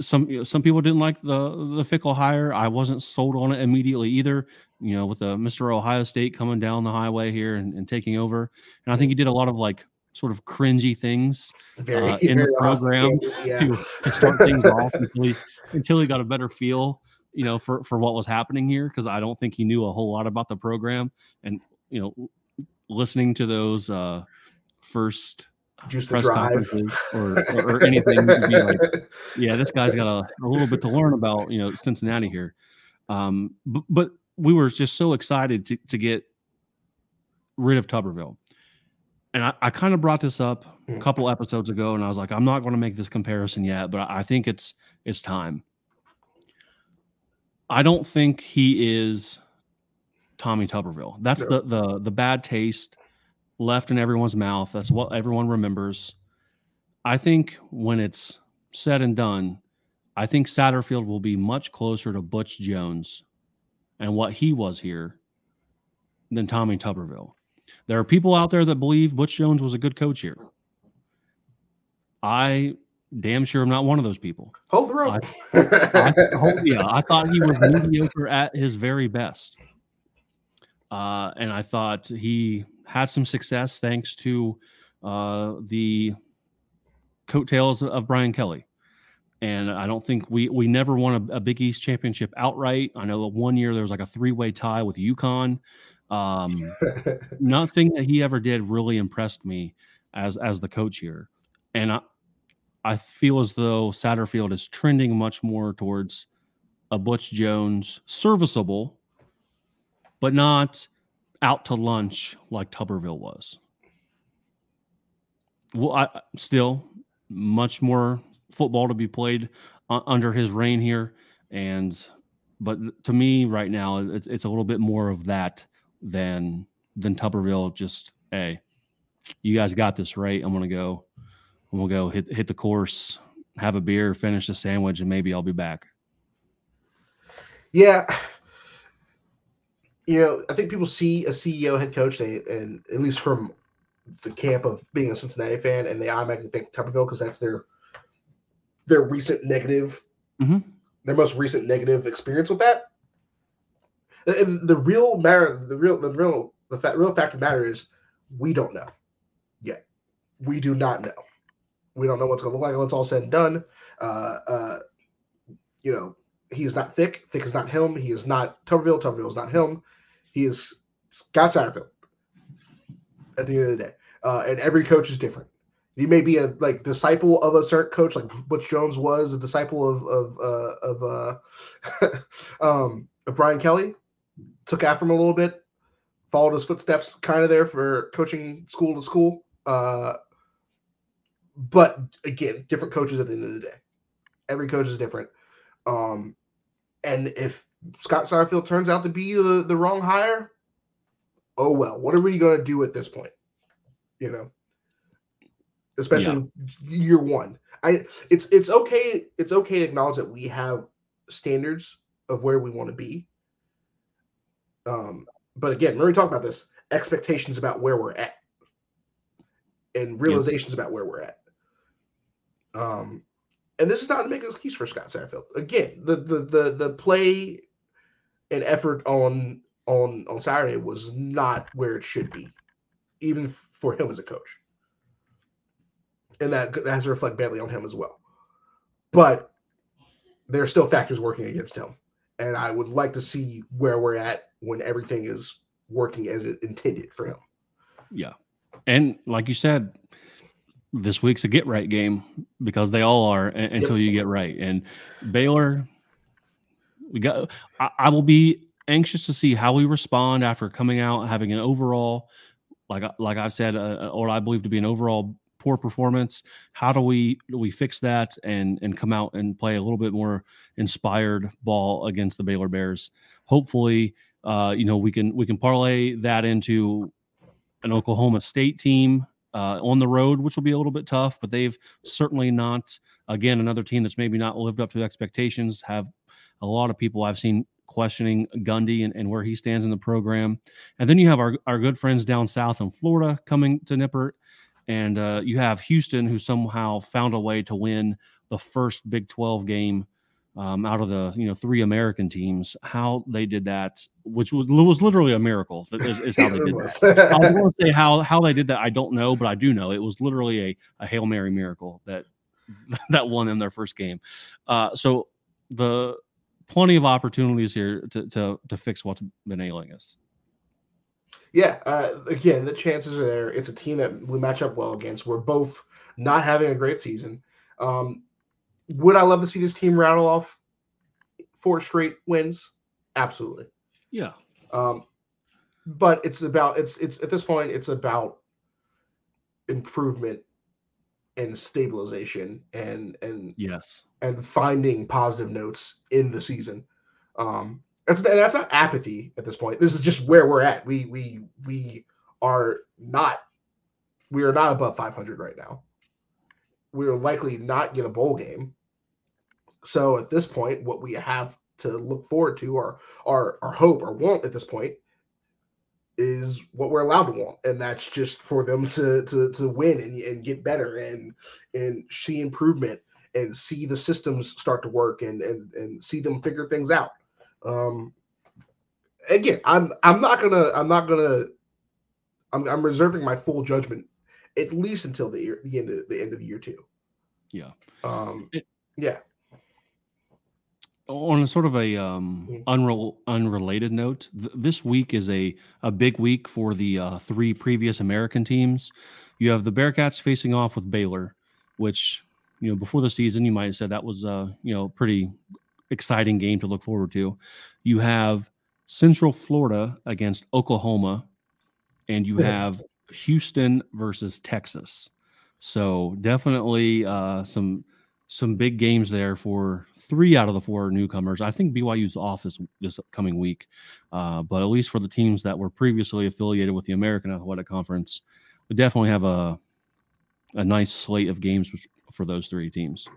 D: some you know, some people didn't like the the Fickell hire. I wasn't sold on it immediately either. You know, with the Mr. Ohio State coming down the highway here and, and taking over, and I think he did a lot of like sort of cringy things
E: Very,
D: Uh, in the
E: very awesome
D: program
E: yeah.
D: to, to start things off until he until he got a better feel, you know, for for what was happening here. Because I don't think he knew a whole lot about the program, and you know, listening to those uh first
E: The
D: press
E: drive.
D: conferences or, or, or anything, like, yeah, this guy's got a, a little bit to learn about, you know, Cincinnati here. Um, but, but we were just so excited to, to get rid of Tuberville. And I, I kind of brought this up a
E: Mm.
D: couple episodes ago, and I was like, I'm not going to make this comparison yet, but I think it's it's time. I don't think he is Tommy Tuberville. That's
E: No.
D: the the the bad taste left in everyone's mouth. That's what everyone remembers. I think when it's said and done, I think Satterfield will be much closer to Butch Jones and what he was here than Tommy Tuberville. There are people out there that believe Butch Jones was a good coach here. I damn sure I'm not one of those people.
E: Hold the rope.
D: I, hold- yeah, I thought he was mediocre at his very best. Uh, and I thought he had some success thanks to uh, the coattails of Brian Kelly. And I don't think we we never won a, a Big East championship outright. I know that one year there was like a three way tie with UConn. Um, nothing that he ever did really impressed me as as the coach here, and I I feel as though Satterfield is trending much more towards a Butch Jones serviceable, but not out to lunch like Tuberville was. well, I still much more football to be played uh, under his reign here, and but to me right now, it's, it's a little bit more of that than than Tuberville. Just hey, you guys got this right. I'm gonna go. I'm gonna go hit hit the course, have a beer, finish the sandwich, and maybe I'll be back.
E: Yeah. You know, I think people see a CEO head coach, they, and at least from the camp of being a Cincinnati fan, and they automatically think Tuberville because that's their their recent negative,
D: Mhm.
E: their most recent negative experience with that. And the real matter, the real, the real, the fa- real fact of the matter is, we don't know yet. We do not know. We don't know what's going to look like when it's all said and done. Uh, uh, you know, he is not thick. Thick is not him. He is not Tuberville. Tuberville is not him. He is Scott Satterfield. At the end of the day, uh, and every coach is different. He may be a like disciple of a certain coach, like Butch Jones was a disciple of of uh, of uh, um, of Brian Kelly. Took after him a little bit, followed his footsteps, kind of there for coaching school to school. Uh, but again, different coaches at the end of the day. Every coach is different. Um, and if Scott Satterfield turns out to be the, the wrong hire, oh well. What are we going to do at this point? You know, especially year one. I it's it's okay it's okay to acknowledge that we have standards of where we want to be. Um, but again, when we talk about this, expectations about where we're at and realizations about where we're at. Um, and this is not to make an excuse for Scott Satterfield. Again, the the the the play and effort on on on Saturday was not where it should be, even for him as a coach. And that that has to reflect badly on him as well. But there are still factors working against him, and I would like to see where we're at when everything is working as it intended for him.
D: Yeah. And like you said, this week's a get right game because they all are a- until you get right. And Baylor, we got, I, I will be anxious to see how we respond after coming out, having an overall, like, I- like I've said, uh, or I believe to be an overall poor performance. How do we, do we fix that and, and come out and play a little bit more inspired ball against the Baylor Bears? Hopefully, uh, you know, we can, we can parlay that into an Oklahoma State team uh, on the road, which will be a little bit tough, but they've certainly not, again, another team that's maybe not lived up to expectations. Have a lot of people I've seen questioning Gundy and, and where he stands in the program. And then you have our, our good friends down south in Florida coming to Nippert. And uh, you have Houston, who somehow found a way to win the first Big 12 game um, out of the you know three American teams. How they did that, which was, was literally a miracle, is, is how they did that. I want to say how how they did that. I don't know, but I do know it was literally a, a hail mary miracle that that won them their first game. Uh, so the plenty of opportunities here to to to fix what's been ailing us.
E: Yeah, uh, again, the chances are there. It's a team that we match up well against. We're both not having a great season. Um, would I love to see this team rattle off four straight wins? Absolutely.
D: Yeah,
E: Um, but it's about it's it's at this point it's about improvement and stabilization and and
D: yes,
E: and finding positive notes in the season. Um, that's that's not apathy at this point. This is just where we're at. We we we are not we are not above 500 right now. We are likely not get a bowl game. So at this point, what we have to look forward to, or our our hope or want at this point, is what we're allowed to want, and that's just for them to to to win and, and get better and and see improvement and see the systems start to work and and and see them figure things out. Um, again, I'm I'm not gonna I'm not gonna I'm I'm reserving my full judgment at least until the year, the end of the end of year two.
D: yeah.
E: Um,
D: It-
E: yeah,
D: on a sort of a um,
E: Mm.
D: unrel- unrelated note, th- this week is a, a big week for the uh, three previous American teams. You have the Bearcats facing off with Baylor, which you know before the season you might have said that was uh, you know pretty exciting game to look forward to. You have Central Florida against Oklahoma, and you have Houston versus Texas. So definitely uh, some some big games there for three out of the four newcomers. I think BYU's off this this coming week, uh, but at least for the teams that were previously affiliated with the American Athletic Conference, we definitely have a a nice slate of games for those three teams.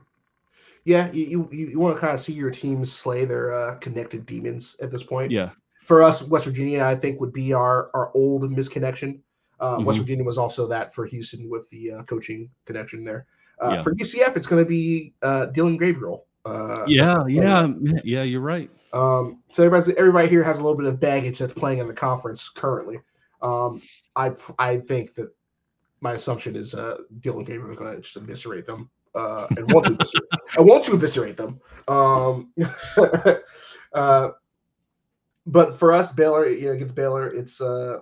E: Yeah, you you, you want to kind of see your teams slay their uh, connected demons at this point.
D: Yeah,
E: For us, West Virginia, I think would be our our old misconnection. Uh, West
D: Mhm.
E: Virginia was also that for Houston with the uh, coaching connection there. Uh,
D: Yeah.
E: For UCF, it's going to be uh, Dillon Gabriel. Uh,
D: yeah, yeah, yeah. You're right.
E: Um, so everybody, everybody here has a little bit of baggage that's playing in the conference currently. Um, I I think that my assumption is uh, Dillon Gabriel is going to just eviscerate them uh, and want to eviscerate. I want to eviscerate them. Um, uh, but for us, Baylor, you know, against Baylor, it's uh,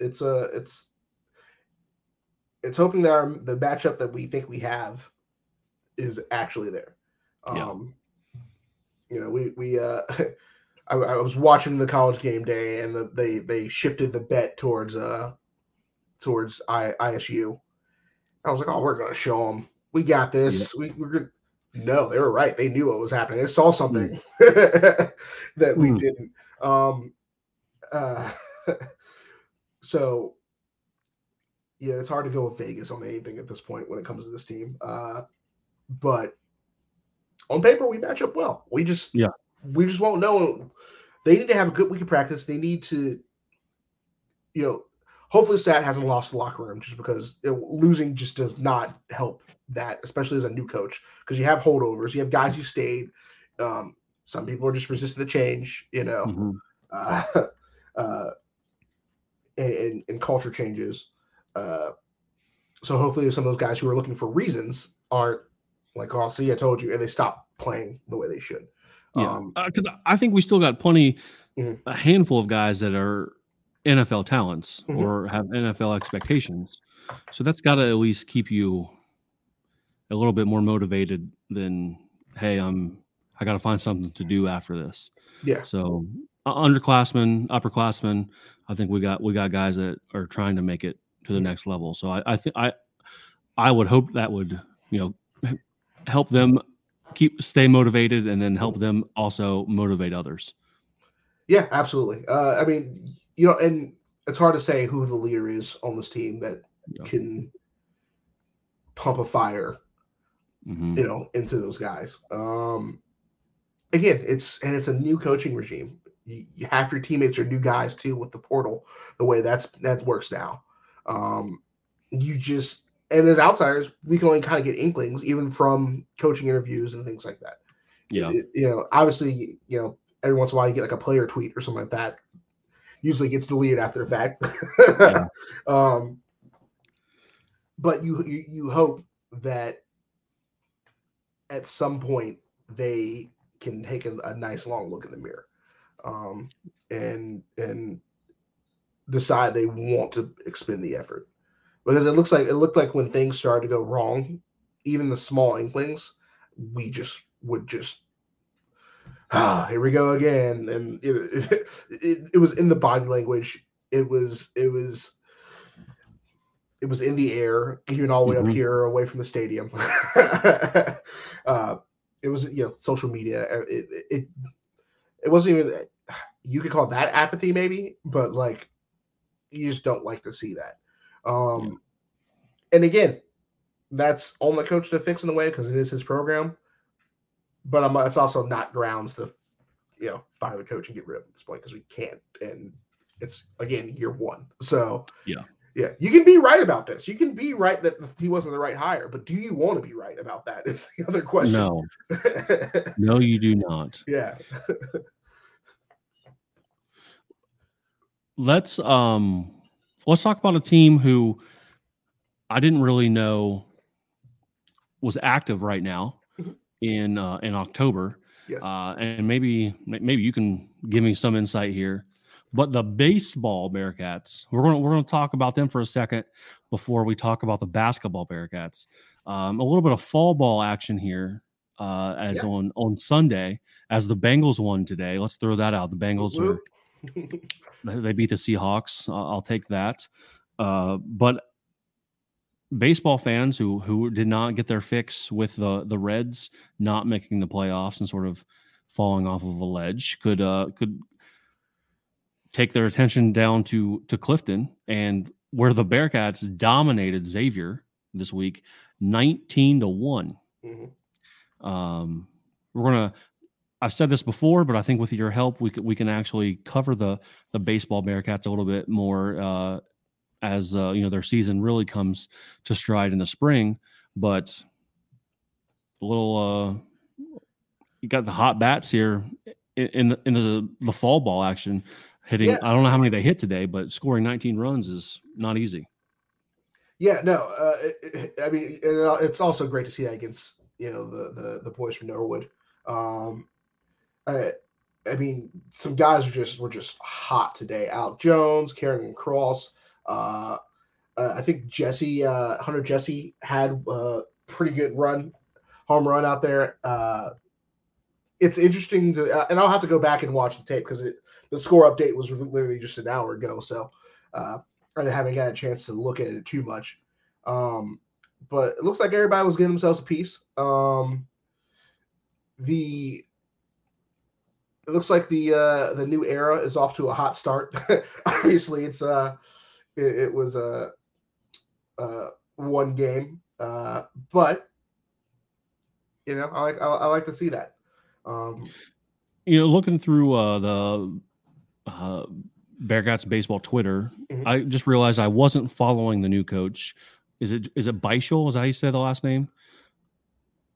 E: it's uh, it's it's hoping that our, the matchup that we think we have is actually there.
D: Yeah.
E: Um, you know, we we uh, I, I was watching the college game day, and the, they they shifted the bet towards uh towards I, ISU. I was like, oh, we're gonna show them. We got this. We, we're gonna. No, they were right. They knew what was happening. They saw something that we
D: Mm.
E: didn't. Um, uh, so yeah, it's hard to go with Vegas on anything at this point when it comes to this team. Uh, but on paper, we match up well. We just
D: Yeah.
E: we just won't know. They need to have a good week of practice. They need to, you know, hopefully Stat hasn't lost the locker room just because it- losing just does not help that, especially as a new coach, because you have holdovers, you have guys who stayed. Um, some people are just resistant to change, you know,
D: Mhm.
E: uh, uh, and, and, and culture changes. Uh, so hopefully some of those guys who are looking for reasons aren't like, oh, see, I told you, and they stop playing the way they should.
D: Yeah,
E: Um,
D: because I think we still got plenty,
E: Mhm.
D: a handful of guys that are NFL talents
E: Mhm.
D: or have NFL expectations. So that's got to at least keep you a little bit more motivated than, hey, I'm I got to find something to do after this.
E: yeah.
D: So uh, underclassmen, upperclassmen, I think we got we got guys that are trying to make it to the next level. So I, I think I I would hope that would you know help them keep stay motivated and then help them also motivate others.
E: Yeah, absolutely. Uh, I mean, you know, and it's hard to say who the leader is on this team that
D: Yeah.
E: can pump a fire,
D: Mhm.
E: you know, into those guys. Um, again, it's and it's a new coaching regime. You, you half your teammates are new guys too with the portal, the way that's that works now. Um, you just and as outsiders, we can only kind of get inklings even from coaching interviews and things like that.
D: Yeah.
E: it- you know, obviously, you know, every once in a while you get like a player tweet or something like that. Usually gets deleted after the fact.
D: Yeah.
E: um, but you, you you hope that at some point they can take a, a nice long look in the mirror, um, and and decide they want to expend the effort because it looks like it looked like when things started to go wrong, even the small inklings, we just would just ah here we go again, and it it, it was in the body language. It was it was it was in the air, even all the way
D: Mhm.
E: up here, away from the stadium. uh, it was you know social media. uh, It, it it it wasn't even you could call that apathy maybe, but like you just don't like to see that. Um, and again, that's on the coach to fix in a way because it is his program. But I'm, it's also not grounds to, you know, fire the coach and get rid of him at this point because we can't. And it's again year one. So
D: Yeah.
E: yeah, you can be right about this. You can be right that he wasn't the right hire, but do you want to be right about that? Is the other question.
D: No, no, you do not.
E: yeah.
D: Let's um let's talk about a team who I didn't really know was active right now
E: Mhm.
D: in uh, in October.
E: Yes.
D: uh, and maybe maybe you can give me some insight here. But the baseball Bearcats, we're going to we're going to talk about them for a second before we talk about the basketball Bearcats. Um, a little bit of fall ball action here, uh, as
E: Yeah.
D: on on Sunday as the Bengals won today. Let's throw that out. The Bengals are
E: Whoop.
D: they they beat the Seahawks. I'll, I'll take that. Uh, but baseball fans who who did not get their fix with the the Reds not making the playoffs and sort of falling off of a ledge could uh could take their attention down to to Clifton and where the Bearcats dominated Xavier this week 19 to one
E: Mhm.
D: um, we're gonna. I've said this before, but I think with your help, we can we can actually cover the the baseball Bearcats a little bit more uh, as uh, you know their season really comes to stride in the spring. But a little, uh, you got the hot bats here in in the, in the the fall ball action hitting.
E: Yeah.
D: I don't know how many they hit today, but scoring 19 runs is not easy.
E: Yeah, no, uh, it- it- I mean, it- it's also great to see that against you know the the, the boys from Norwood. Um, I, I mean, some guys were just were just hot today. Al Jones, Karen Cross. Uh, uh, I think Jesse uh, Hunter Jesse had a pretty good run, home run out there. Uh, it's interesting to, uh, and I'll have to go back and watch the tape because the score update was literally just an hour ago. So uh, I haven't got a chance to look at it too much. Um, but it looks like everybody was getting themselves a piece. Um, the it looks like the uh, the new era is off to a hot start. Obviously, it's uh it, it was a uh, uh, one game, uh, but you know I like I, I like to see that. Um,
D: you know, looking through uh, the uh, Bearcats baseball Twitter,
E: Mhm.
D: I just realized I wasn't following the new coach. Is it is it Bischel? Is that how you say the last name?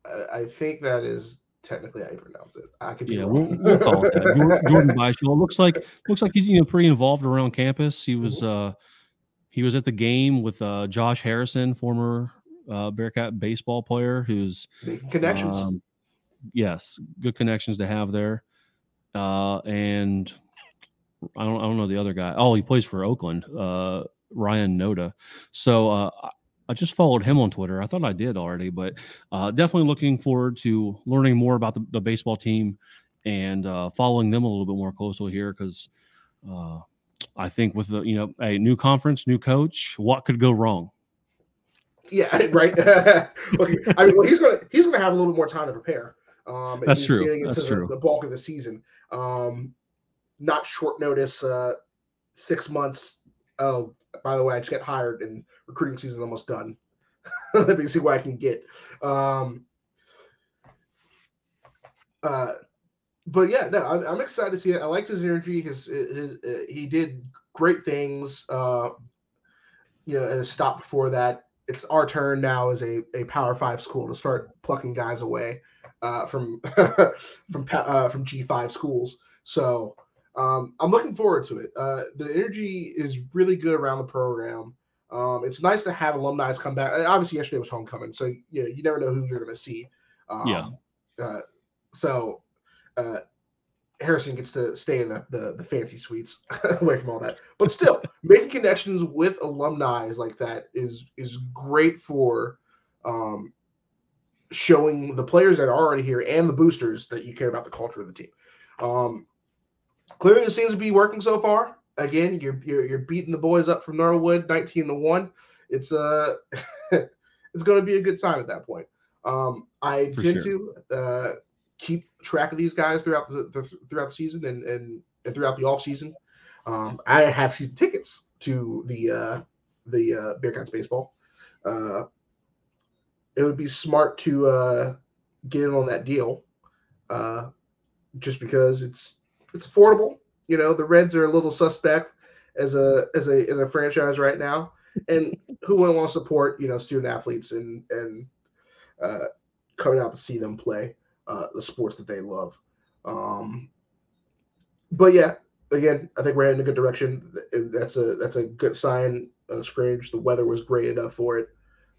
E: I, I think that is technically how you pronounce it. I could be
D: Yeah, we'll, we'll call it that. Jor- Jordan Bischel. Looks like looks like he's you know pretty involved around campus. He was uh he was at the game with uh Josh Harrison, former uh Bearcat baseball player, who's
E: Making connections.
D: um, yes, good connections to have there. Uh, and I don't, I don't know the other guy. Oh, he plays for Oakland, uh, Ryan Noda. So uh, I- just followed him on Twitter. I thought I did already, but uh, definitely looking forward to learning more about the, the baseball team and uh, following them a little bit more closely here because uh, I think with the you know a new conference, new coach, what could go wrong?
E: Yeah, right. okay. I mean, well, he's gonna he's gonna have a little more time to prepare. Um,
D: That's true.
E: Getting into
D: That's
E: the,
D: true.
E: the bulk of the season. Um, not short notice. Uh, six months. Oh, by the way, I just got hired and recruiting season almost done. Let me see what I can get. Um, uh, but yeah, no, I'm, I'm excited to see it. I liked his energy. His, his, uh he did great things. Uh, you know, a stop before that. It's our turn now as a, a Power Five school to start plucking guys away uh, from from uh, from G five schools. So um, I'm looking forward to it. Uh, the energy is really good around the program. Um, it's nice to have alumni come back. Uh, Obviously, yesterday was homecoming, so you know, you never know who you're going to see. Um,
D: Yeah.
E: Uh, so uh, Harrison gets to stay in the, the, the fancy suites away from all that. But still, making connections with alumni like that is is great for um, showing the players that are already here and the boosters that you care about the culture of the team. Um, clearly, it seems to be working so far. Again, you're you're, you're beating the boys up from Norwood, nineteen to one. It's uh it's going to be a good sign at that point. Um, I
D: For
E: tend
D: sure.
E: to uh, keep track of these guys throughout the, the throughout the season and, and and throughout the off season. Um, I have season tickets to the uh, the uh, Bearcats baseball. Uh, it would be smart to uh, get in on that deal, uh, just because it's it's affordable. You know, the Reds are a little suspect as a as a as a franchise right now, and who wouldn't want to support you know student athletes and and uh, coming out to see them play uh, the sports that they love. Um, but yeah, again, I think we're heading in a good direction. That's a that's a good sign. Uh, Scrange, the weather was great enough for it.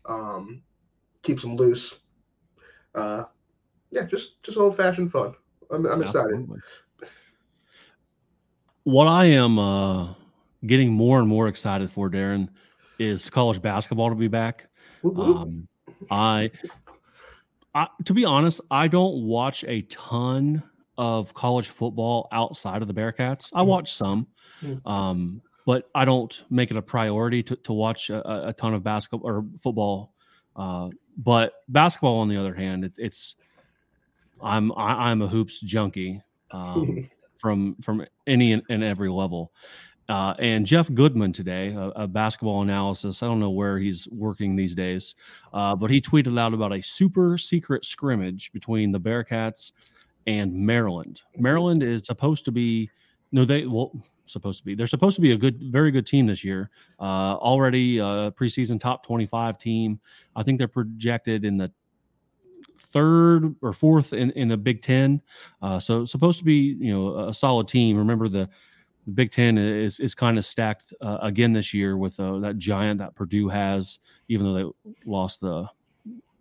E: Um, keeps them loose. Uh, yeah, just just old fashioned fun. I'm, I'm excited.
D: What I am uh, getting more and more excited for, Darren, is college basketball to be back. Um, I, I, to be honest, I don't watch a ton of college football outside of the Bearcats. I
E: Mhm.
D: watch some.
E: Mhm.
D: Um, but I don't make it a priority to, to watch a, a ton of basketball or football. Uh, but basketball, on the other hand, it, it's I'm I, I'm a hoops junkie um, from from any and, every level. Uh, and Jeff Goodman today, a, a, basketball analysis. I don't know where he's working these days, uh, but he tweeted out about a super secret scrimmage between the Bearcats and Maryland. Maryland is supposed to be no, they well supposed to be. They're supposed to be a good, very good team this year. Uh, already a preseason top twenty-five team. I think they're projected in the third or fourth in, in the Big Ten. Uh, so supposed to be you know a solid team. Remember the the Big Ten is is kind of stacked uh, again this year with uh, that giant that Purdue has, even though they lost the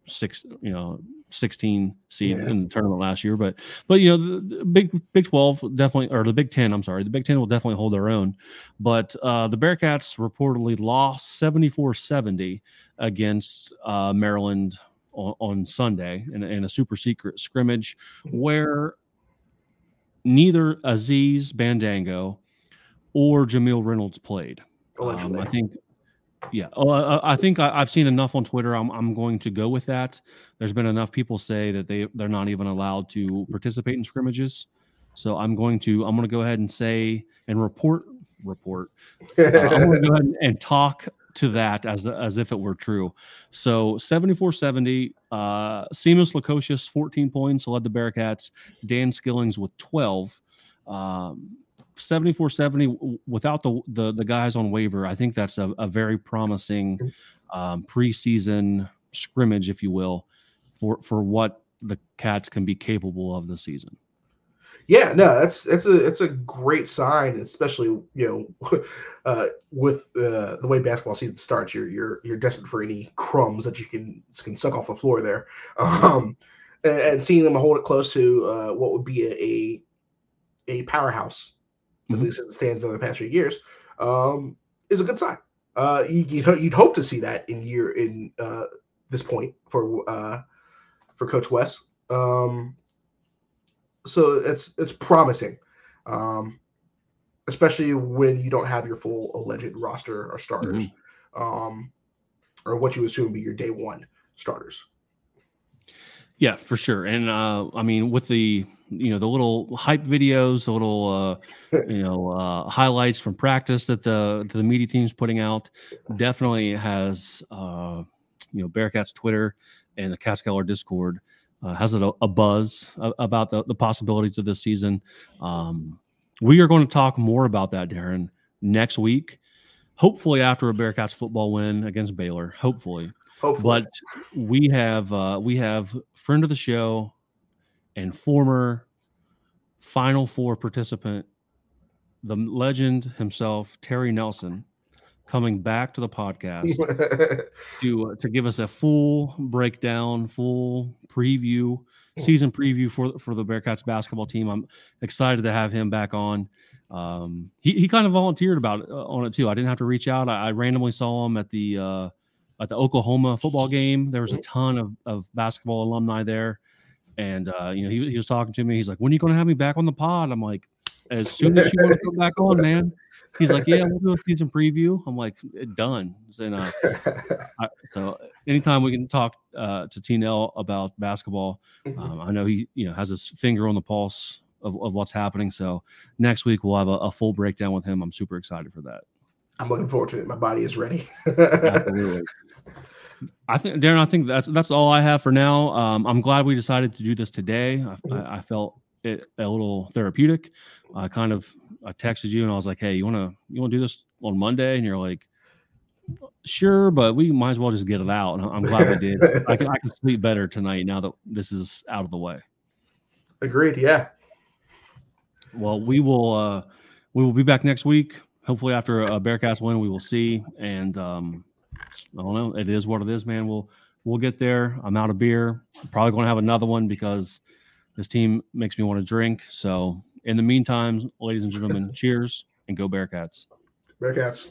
D: six, you know, sixteen seed yeah. in the tournament last year. But but you know, the, the, Big Big Twelve definitely, or the Big Ten, I'm sorry, the Big Ten will definitely hold their own. But uh, the Bearcats reportedly lost 74-70 against uh, Maryland on, on Sunday in, in a super secret scrimmage where neither Aziz Bandaogo or Jamille Reynolds played. Um, I think, yeah. Oh, I, I think I, have seen enough on Twitter. I'm, I'm going to go with that. There's been enough people say that they they're not even allowed to participate in scrimmages. So I'm going to I'm going to go ahead and say and report report. Uh, I'm going to go ahead and, and talk to that as as if it were true. So 74-70, uh Simas Lukosius 14 points led the Bearcats, Dan Skillings with 12. Um 74 70 without the, the, the guys on waiver, I think that's a, a very promising um, preseason scrimmage, if you will, for for what the Cats can be capable of this season.
E: Yeah, no, that's that's a it's a great sign, especially you know, uh, with uh, the way basketball season starts. You're you're you're desperate for any crumbs that you can can suck off the floor there, um, and, and seeing them hold it close to uh, what would be a, a a powerhouse mm-hmm. at least as it stands over the past few years, um, is a good sign. Uh, you, would you'd hope to see that in year in uh, this point for uh, for Coach Wes. Um, so it's it's promising, um, especially when you don't have your full alleged roster or starters, mm-hmm. um, or what you assume be your day one starters.
D: Yeah, for sure. And uh, I mean, with the you know the little hype videos, the little uh, you know uh, highlights from practice that the the media team's putting out, definitely has uh, you know Bearcats Twitter and the Catskeller Discord uh, has a, a buzz about the, the possibilities of this season. Um, we are going to talk more about that, Darren, next week. Hopefully, after a Bearcats football win against Baylor. Hopefully. Hopefully. But we have uh, we have friend of the show and former Final Four participant, the legend himself, Terry Nelson, coming back to the podcast to uh, to give us a full breakdown, full preview, season preview for for the Bearcats basketball team. I'm excited to have him back on. Um, he he kind of volunteered about it, uh, on it too. I didn't have to reach out. I, I randomly saw him at the uh, at the Oklahoma football game. There was a ton of, of basketball alumni there. And, uh, you know, he, he was talking to me. He's like, when are you going to have me back on the pod? I'm like, as soon as you want to come back on, man. He's like, yeah, we'll do a season preview. I'm like, eh, done. And, uh, I, so anytime we can talk uh, to T about basketball, mm-hmm. um, I know he, you know, has his finger on the pulse of, of what's happening. So next week we'll have a, a full breakdown with him. I'm super excited for that.
E: I'm looking forward to it. My body is ready. Absolutely.
D: I think Darren, I think that's that's all I have for now. Um, I'm glad we decided to do this today. I, I, I felt it a little therapeutic. I kind of I texted you and I was like, "Hey, you want to you want to do this on Monday?" And you're like, "Sure, but we might as well just get it out." And I'm glad we did. I can I can sleep better tonight now that this is out of the way.
E: Agreed. Yeah.
D: Well, we will uh, we will be back next week. Hopefully, after a Bearcats win, we will see and. Um, I don't know. It is what it is, man. We'll we'll get there. I'm out of beer. I'm probably going to have another one because this team makes me want to drink. So in the meantime, ladies and gentlemen, cheers and go Bearcats.
E: Bearcats.